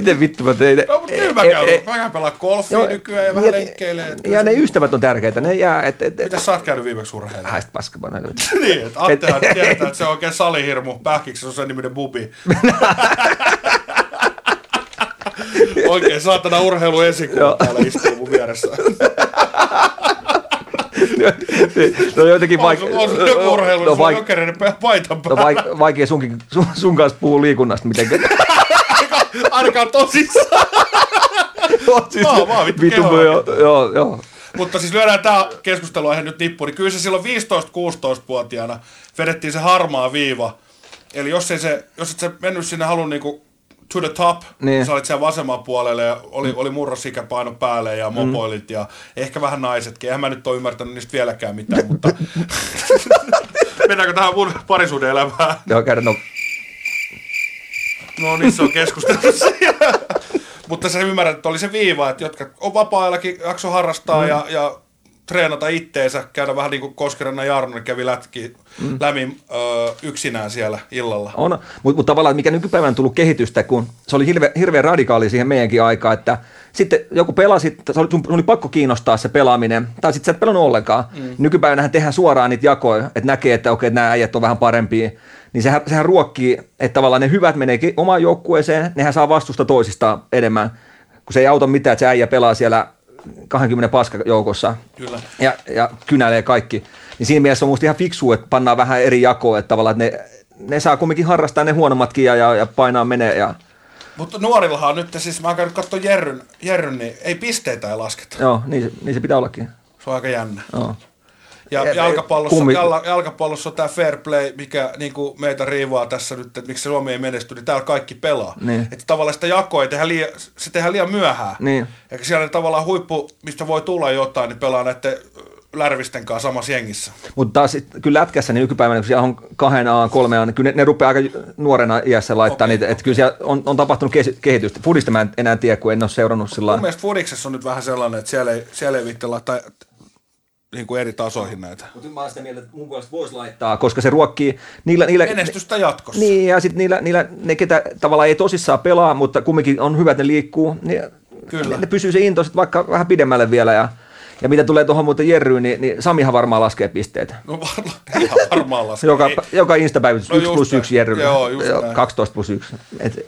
Miten vittu mä tein? No, mutta kyllä mä käyn. Mä käyn pelaa golfia Joo, nykyään ja vähän ja- lenkkeilee. Ja ne ystävät on tärkeitä, ne jää, et, et, Mitä sä oot käynyt viimeksi urheilemaan? häistä paskapana. niin, että Attehan tiedetään, että se on oikein salihirmu. Pähkiksi se on sen niminen bubi. Oikein saatana urheilu esikuva täällä istuu mun vieressä. no jotenkin vaikea. on, on joku urheilu, no, no, vaik- jokereiden paitan no, päällä. vaik- vaikea sunkin, sun, sun kanssa puhua liikunnasta mitenkään. Ainakaan tosissaan. siis, Mä oon vaan vittu joo, joo, joo. Mutta siis lyödään tää keskustelu aihe nyt nippuun, niin kyllä se silloin 15-16-vuotiaana vedettiin se harmaa viiva. Eli jos, ei se, jos et sä mennyt sinne halun niinku to the top, niin. Sä olit siellä vasemmalla puolella ja oli, oli murrosikä paino päälle ja mopoilit ja ehkä vähän naisetkin. Eihän mä nyt ole ymmärtänyt niistä vieläkään mitään, mutta mennäänkö tähän mun parisuuden elämään? Joo, käydä no. No niin, se on keskustelussa. Mutta sä ymmärrät, että oli se viiva, että jotka on vapaa-ajallakin jakso harrastaa mm. ja, ja treenata itteensä, käydä vähän niin kuin Koskirannan Jarno kävi lätki mm. lämin ö, yksinään siellä illalla. On, mutta mut tavallaan mikä nykypäivänä on tullut kehitystä, kun se oli hirve, hirveän radikaali siihen meidänkin aikaan, että sitten joku pelasi, se oli, sun oli pakko kiinnostaa se pelaaminen, tai sitten sä et pelannut ollenkaan. Mm. Nykypäivänähän tehdään suoraan niitä jakoja, että näkee, että okei, nämä äijät on vähän parempia, niin sehän, sehän ruokkii, että tavallaan ne hyvät menee omaan joukkueeseen, nehän saa vastusta toisistaan enemmän, kun se ei auta mitään, että se äijä pelaa siellä 20 paskajoukossa Kyllä. ja, ja kynälee kaikki. Niin siinä mielessä on musta ihan fiksu, että pannaan vähän eri jakoa, että tavallaan että ne, ne saa kumminkin harrastaa ne huonommatkin ja, ja, ja painaa menee ja Mutta nuorillahan nyt, siis mä oon käynyt katsoa Jerryn, Jerryn, niin ei pisteitä ei lasketa. joo, niin, se- niin se pitää ollakin. Se on aika jännä. Joo. Ja Ei- jalkapallossa, kummi- jalla, jalkapallossa on tämä fair play, mikä niin kuin meitä riivaa tässä nyt, että miksi Suomi ei menesty, niin täällä kaikki pelaa. Niin. Että tavallaan sitä jakoa ei tehdä liian, se tehdään liian myöhään. Niin. Eikä siellä tavallaan huippu, mistä voi tulla jotain, niin pelaa näiden lärvisten kanssa samassa jengissä. Mutta taas kyllä lätkässä niin nykypäivänä, kun siellä on kahden A, kolme A, niin kyllä ne, ne rupeaa aika nuorena iässä laittaa Okei. niitä, että kyllä siellä on, on tapahtunut kehitystä. Fudista mä en enää tiedä, kun en ole seurannut sillä Mun mielestä Fudiksessa on nyt vähän sellainen, että siellä ei, siellä ei viitte laittaa niin kuin eri tasoihin näitä. Mutta mä oon sitä mieltä, että mun puolesta voisi laittaa, koska se ruokkii niillä... niillä Menestystä jatkossa. Niin, ja sitten niillä, niillä, ne, ketä tavallaan ei tosissaan pelaa, mutta kumminkin on hyvä, että ne liikkuu, niin Kyllä. Ne, ne pysyy se into sit vaikka vähän pidemmälle vielä. Ja, ja mitä tulee tuohon muuten Jerryyn, niin, niin Samihan varmaan laskee pisteitä. No varmaan, ihan varmaan laskee. Joka, Ei- joka Insta-päivitys, No 1 just plus näin. 1 Jerryllä. Joo, just Joo, näin. 12 plus 1. Et,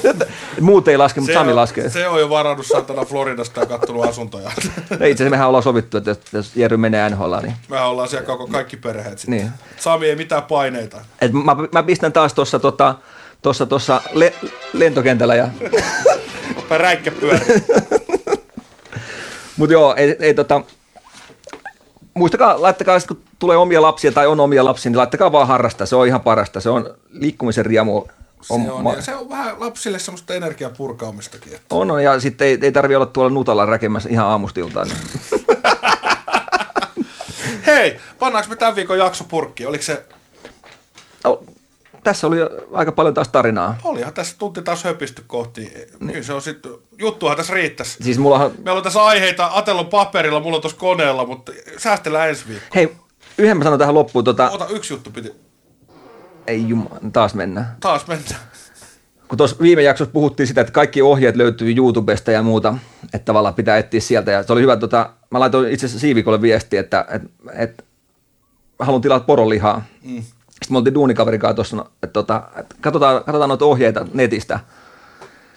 muut ei laske, mutta Sami on, laskee. Se on jo varannut saatana Floridasta ja kattonut asuntoja. Itse asiassa mehän ollaan sovittu, että jos, jos Jerry menee NHL, niin Mehän ollaan siellä koko, kaikki perheet sitten. Niin. Sami ei mitään paineita. et mä, mä, pistän taas tuossa tota, tossa, tossa le, lentokentällä. Ja, räikkä pyörä. mutta joo, ei, ei tota, muistakaa, laittakaa kun tulee omia lapsia tai on omia lapsia, niin laittakaa vaan harrastaa. Se on ihan parasta. Se on liikkumisen riemu. Se on, ma- ja se on vähän lapsille semmoista energian purkaamistakin. Että. on, on, ja sitten ei, ei tarvi olla tuolla nutalla räkemässä ihan aamustiltaan. Niin. Hei, pannaanko me tämän viikon jakso purkki? Oliko se, No, tässä oli aika paljon taas tarinaa. olihan tässä tunti taas höpisty kohti. Niin. se on sitten, juttuhan tässä riittäisi. Siis mullahan, Meillä on tässä aiheita Atellon paperilla, mulla on tuossa koneella, mutta säästellään ensi viikko. hei, yhden mä sanon tähän loppuun, tota, Ota yksi juttu piti. ei jumala, taas mennään. Taas mennään. Kun tuossa viime jaksossa puhuttiin sitä, että kaikki ohjeet löytyy YouTubesta ja muuta, että tavallaan pitää etsiä sieltä. Ja se oli hyvä, tota, mä laitoin itse asiassa Siivikolle viesti, että, että, että haluan tilata poronlihaa. Mm. Sitten me oltiin duunikaverin kanssa tuossa, no, että, tota, että katsotaan, katsotaan noita ohjeita netistä.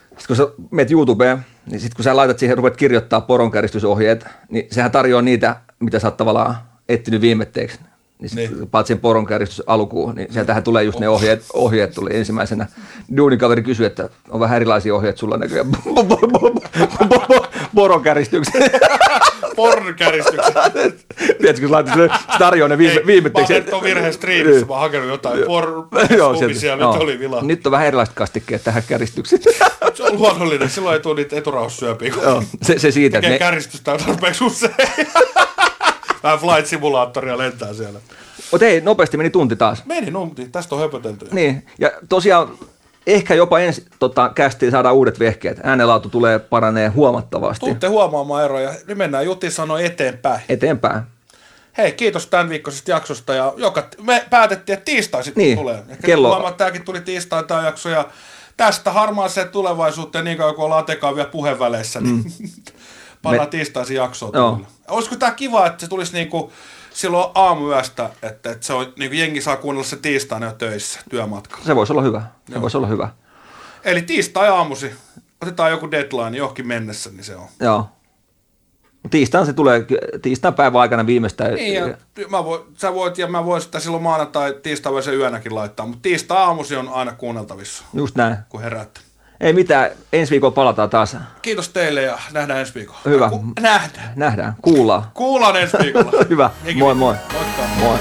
Sitten kun sä menet YouTubeen, niin sitten kun sä laitat siihen, rupeat kirjoittaa poronkäristysohjeet, niin sehän tarjoaa niitä, mitä sä oot tavallaan etsinyt viimetteeksi. Niin, Niin. niin. paat sen poronkäristys alkuun, niin sieltähän tulee just ne ohjeet, ohjeet tuli ensimmäisenä. Duunikaveri kysyi, että on vähän erilaisia ohjeet sulla näköjään poronkäristyksen. Pornkäristyksen. Tiedätkö, kun laitat tarjoaa ne viime, viimetteeksi. Mä oon virheen striimissä, mä oon hakenut jotain por... Joo, siellä, sieltä. nyt oli vila. Nyt on vähän erilaiset kastikkeet tähän käristykseen. Se on luonnollinen, silloin ei tule niitä eturauhassyöpiä, Joo, se, se siitä, että tekee ne, käristystä on tarpeeksi usein. Vähän flight simulaattoria lentää siellä. Mutta hei, nopeasti meni tunti taas. Meni numti, tästä on höpötelty. Niin, ja tosiaan ehkä jopa ensi tota, kästiin saadaan uudet vehkeet. Äänenlaatu tulee paranee huomattavasti Tuutte huomaamaan eroja. Nyt mennään Jutin sanoi eteenpäin. eteenpäin. Hei, kiitos tämän viikkoisesta jaksosta. Ja joka, me päätettiin, että tiistai sitten Niin, tulee. Ehkä kello- huomaa, että tämäkin tuli tiistai tämä jakso. Ja tästä harmaaseen tulevaisuuteen, niin kauan kuin ollaan Atekaan vielä puheenväleissä, niin pannaan Me- tiistaisin jaksoon. Olisiko tämä kiva, että se tulisi niinku silloin aamuyöstä, että, että se on, niinku jengi saa kuunnella se tiistaina jo töissä, työmatkalla. Se voisi olla hyvä. Se voisi olla hyvä. Eli tiistai aamusi, otetaan joku deadline johonkin mennessä, niin se on. Joo. Tiistaina se tulee, tiistain päivän aikana viimeistään. Niin, ja mä voin, sä voit, ja mä voin sitä silloin maanantai, tiistai yönäkin laittaa, mutta tiistai aamusi on aina kuunneltavissa, Just näin. kun heräätte. Ei mitään, ensi viikolla palataan taas. Kiitos teille ja nähdään ensi viikolla. Hyvä. Ku- nähdään. Nähdään, kuullaan. Kuullaan ensi viikolla. Hyvä, Jengi- moi moi. Moikka. Moi.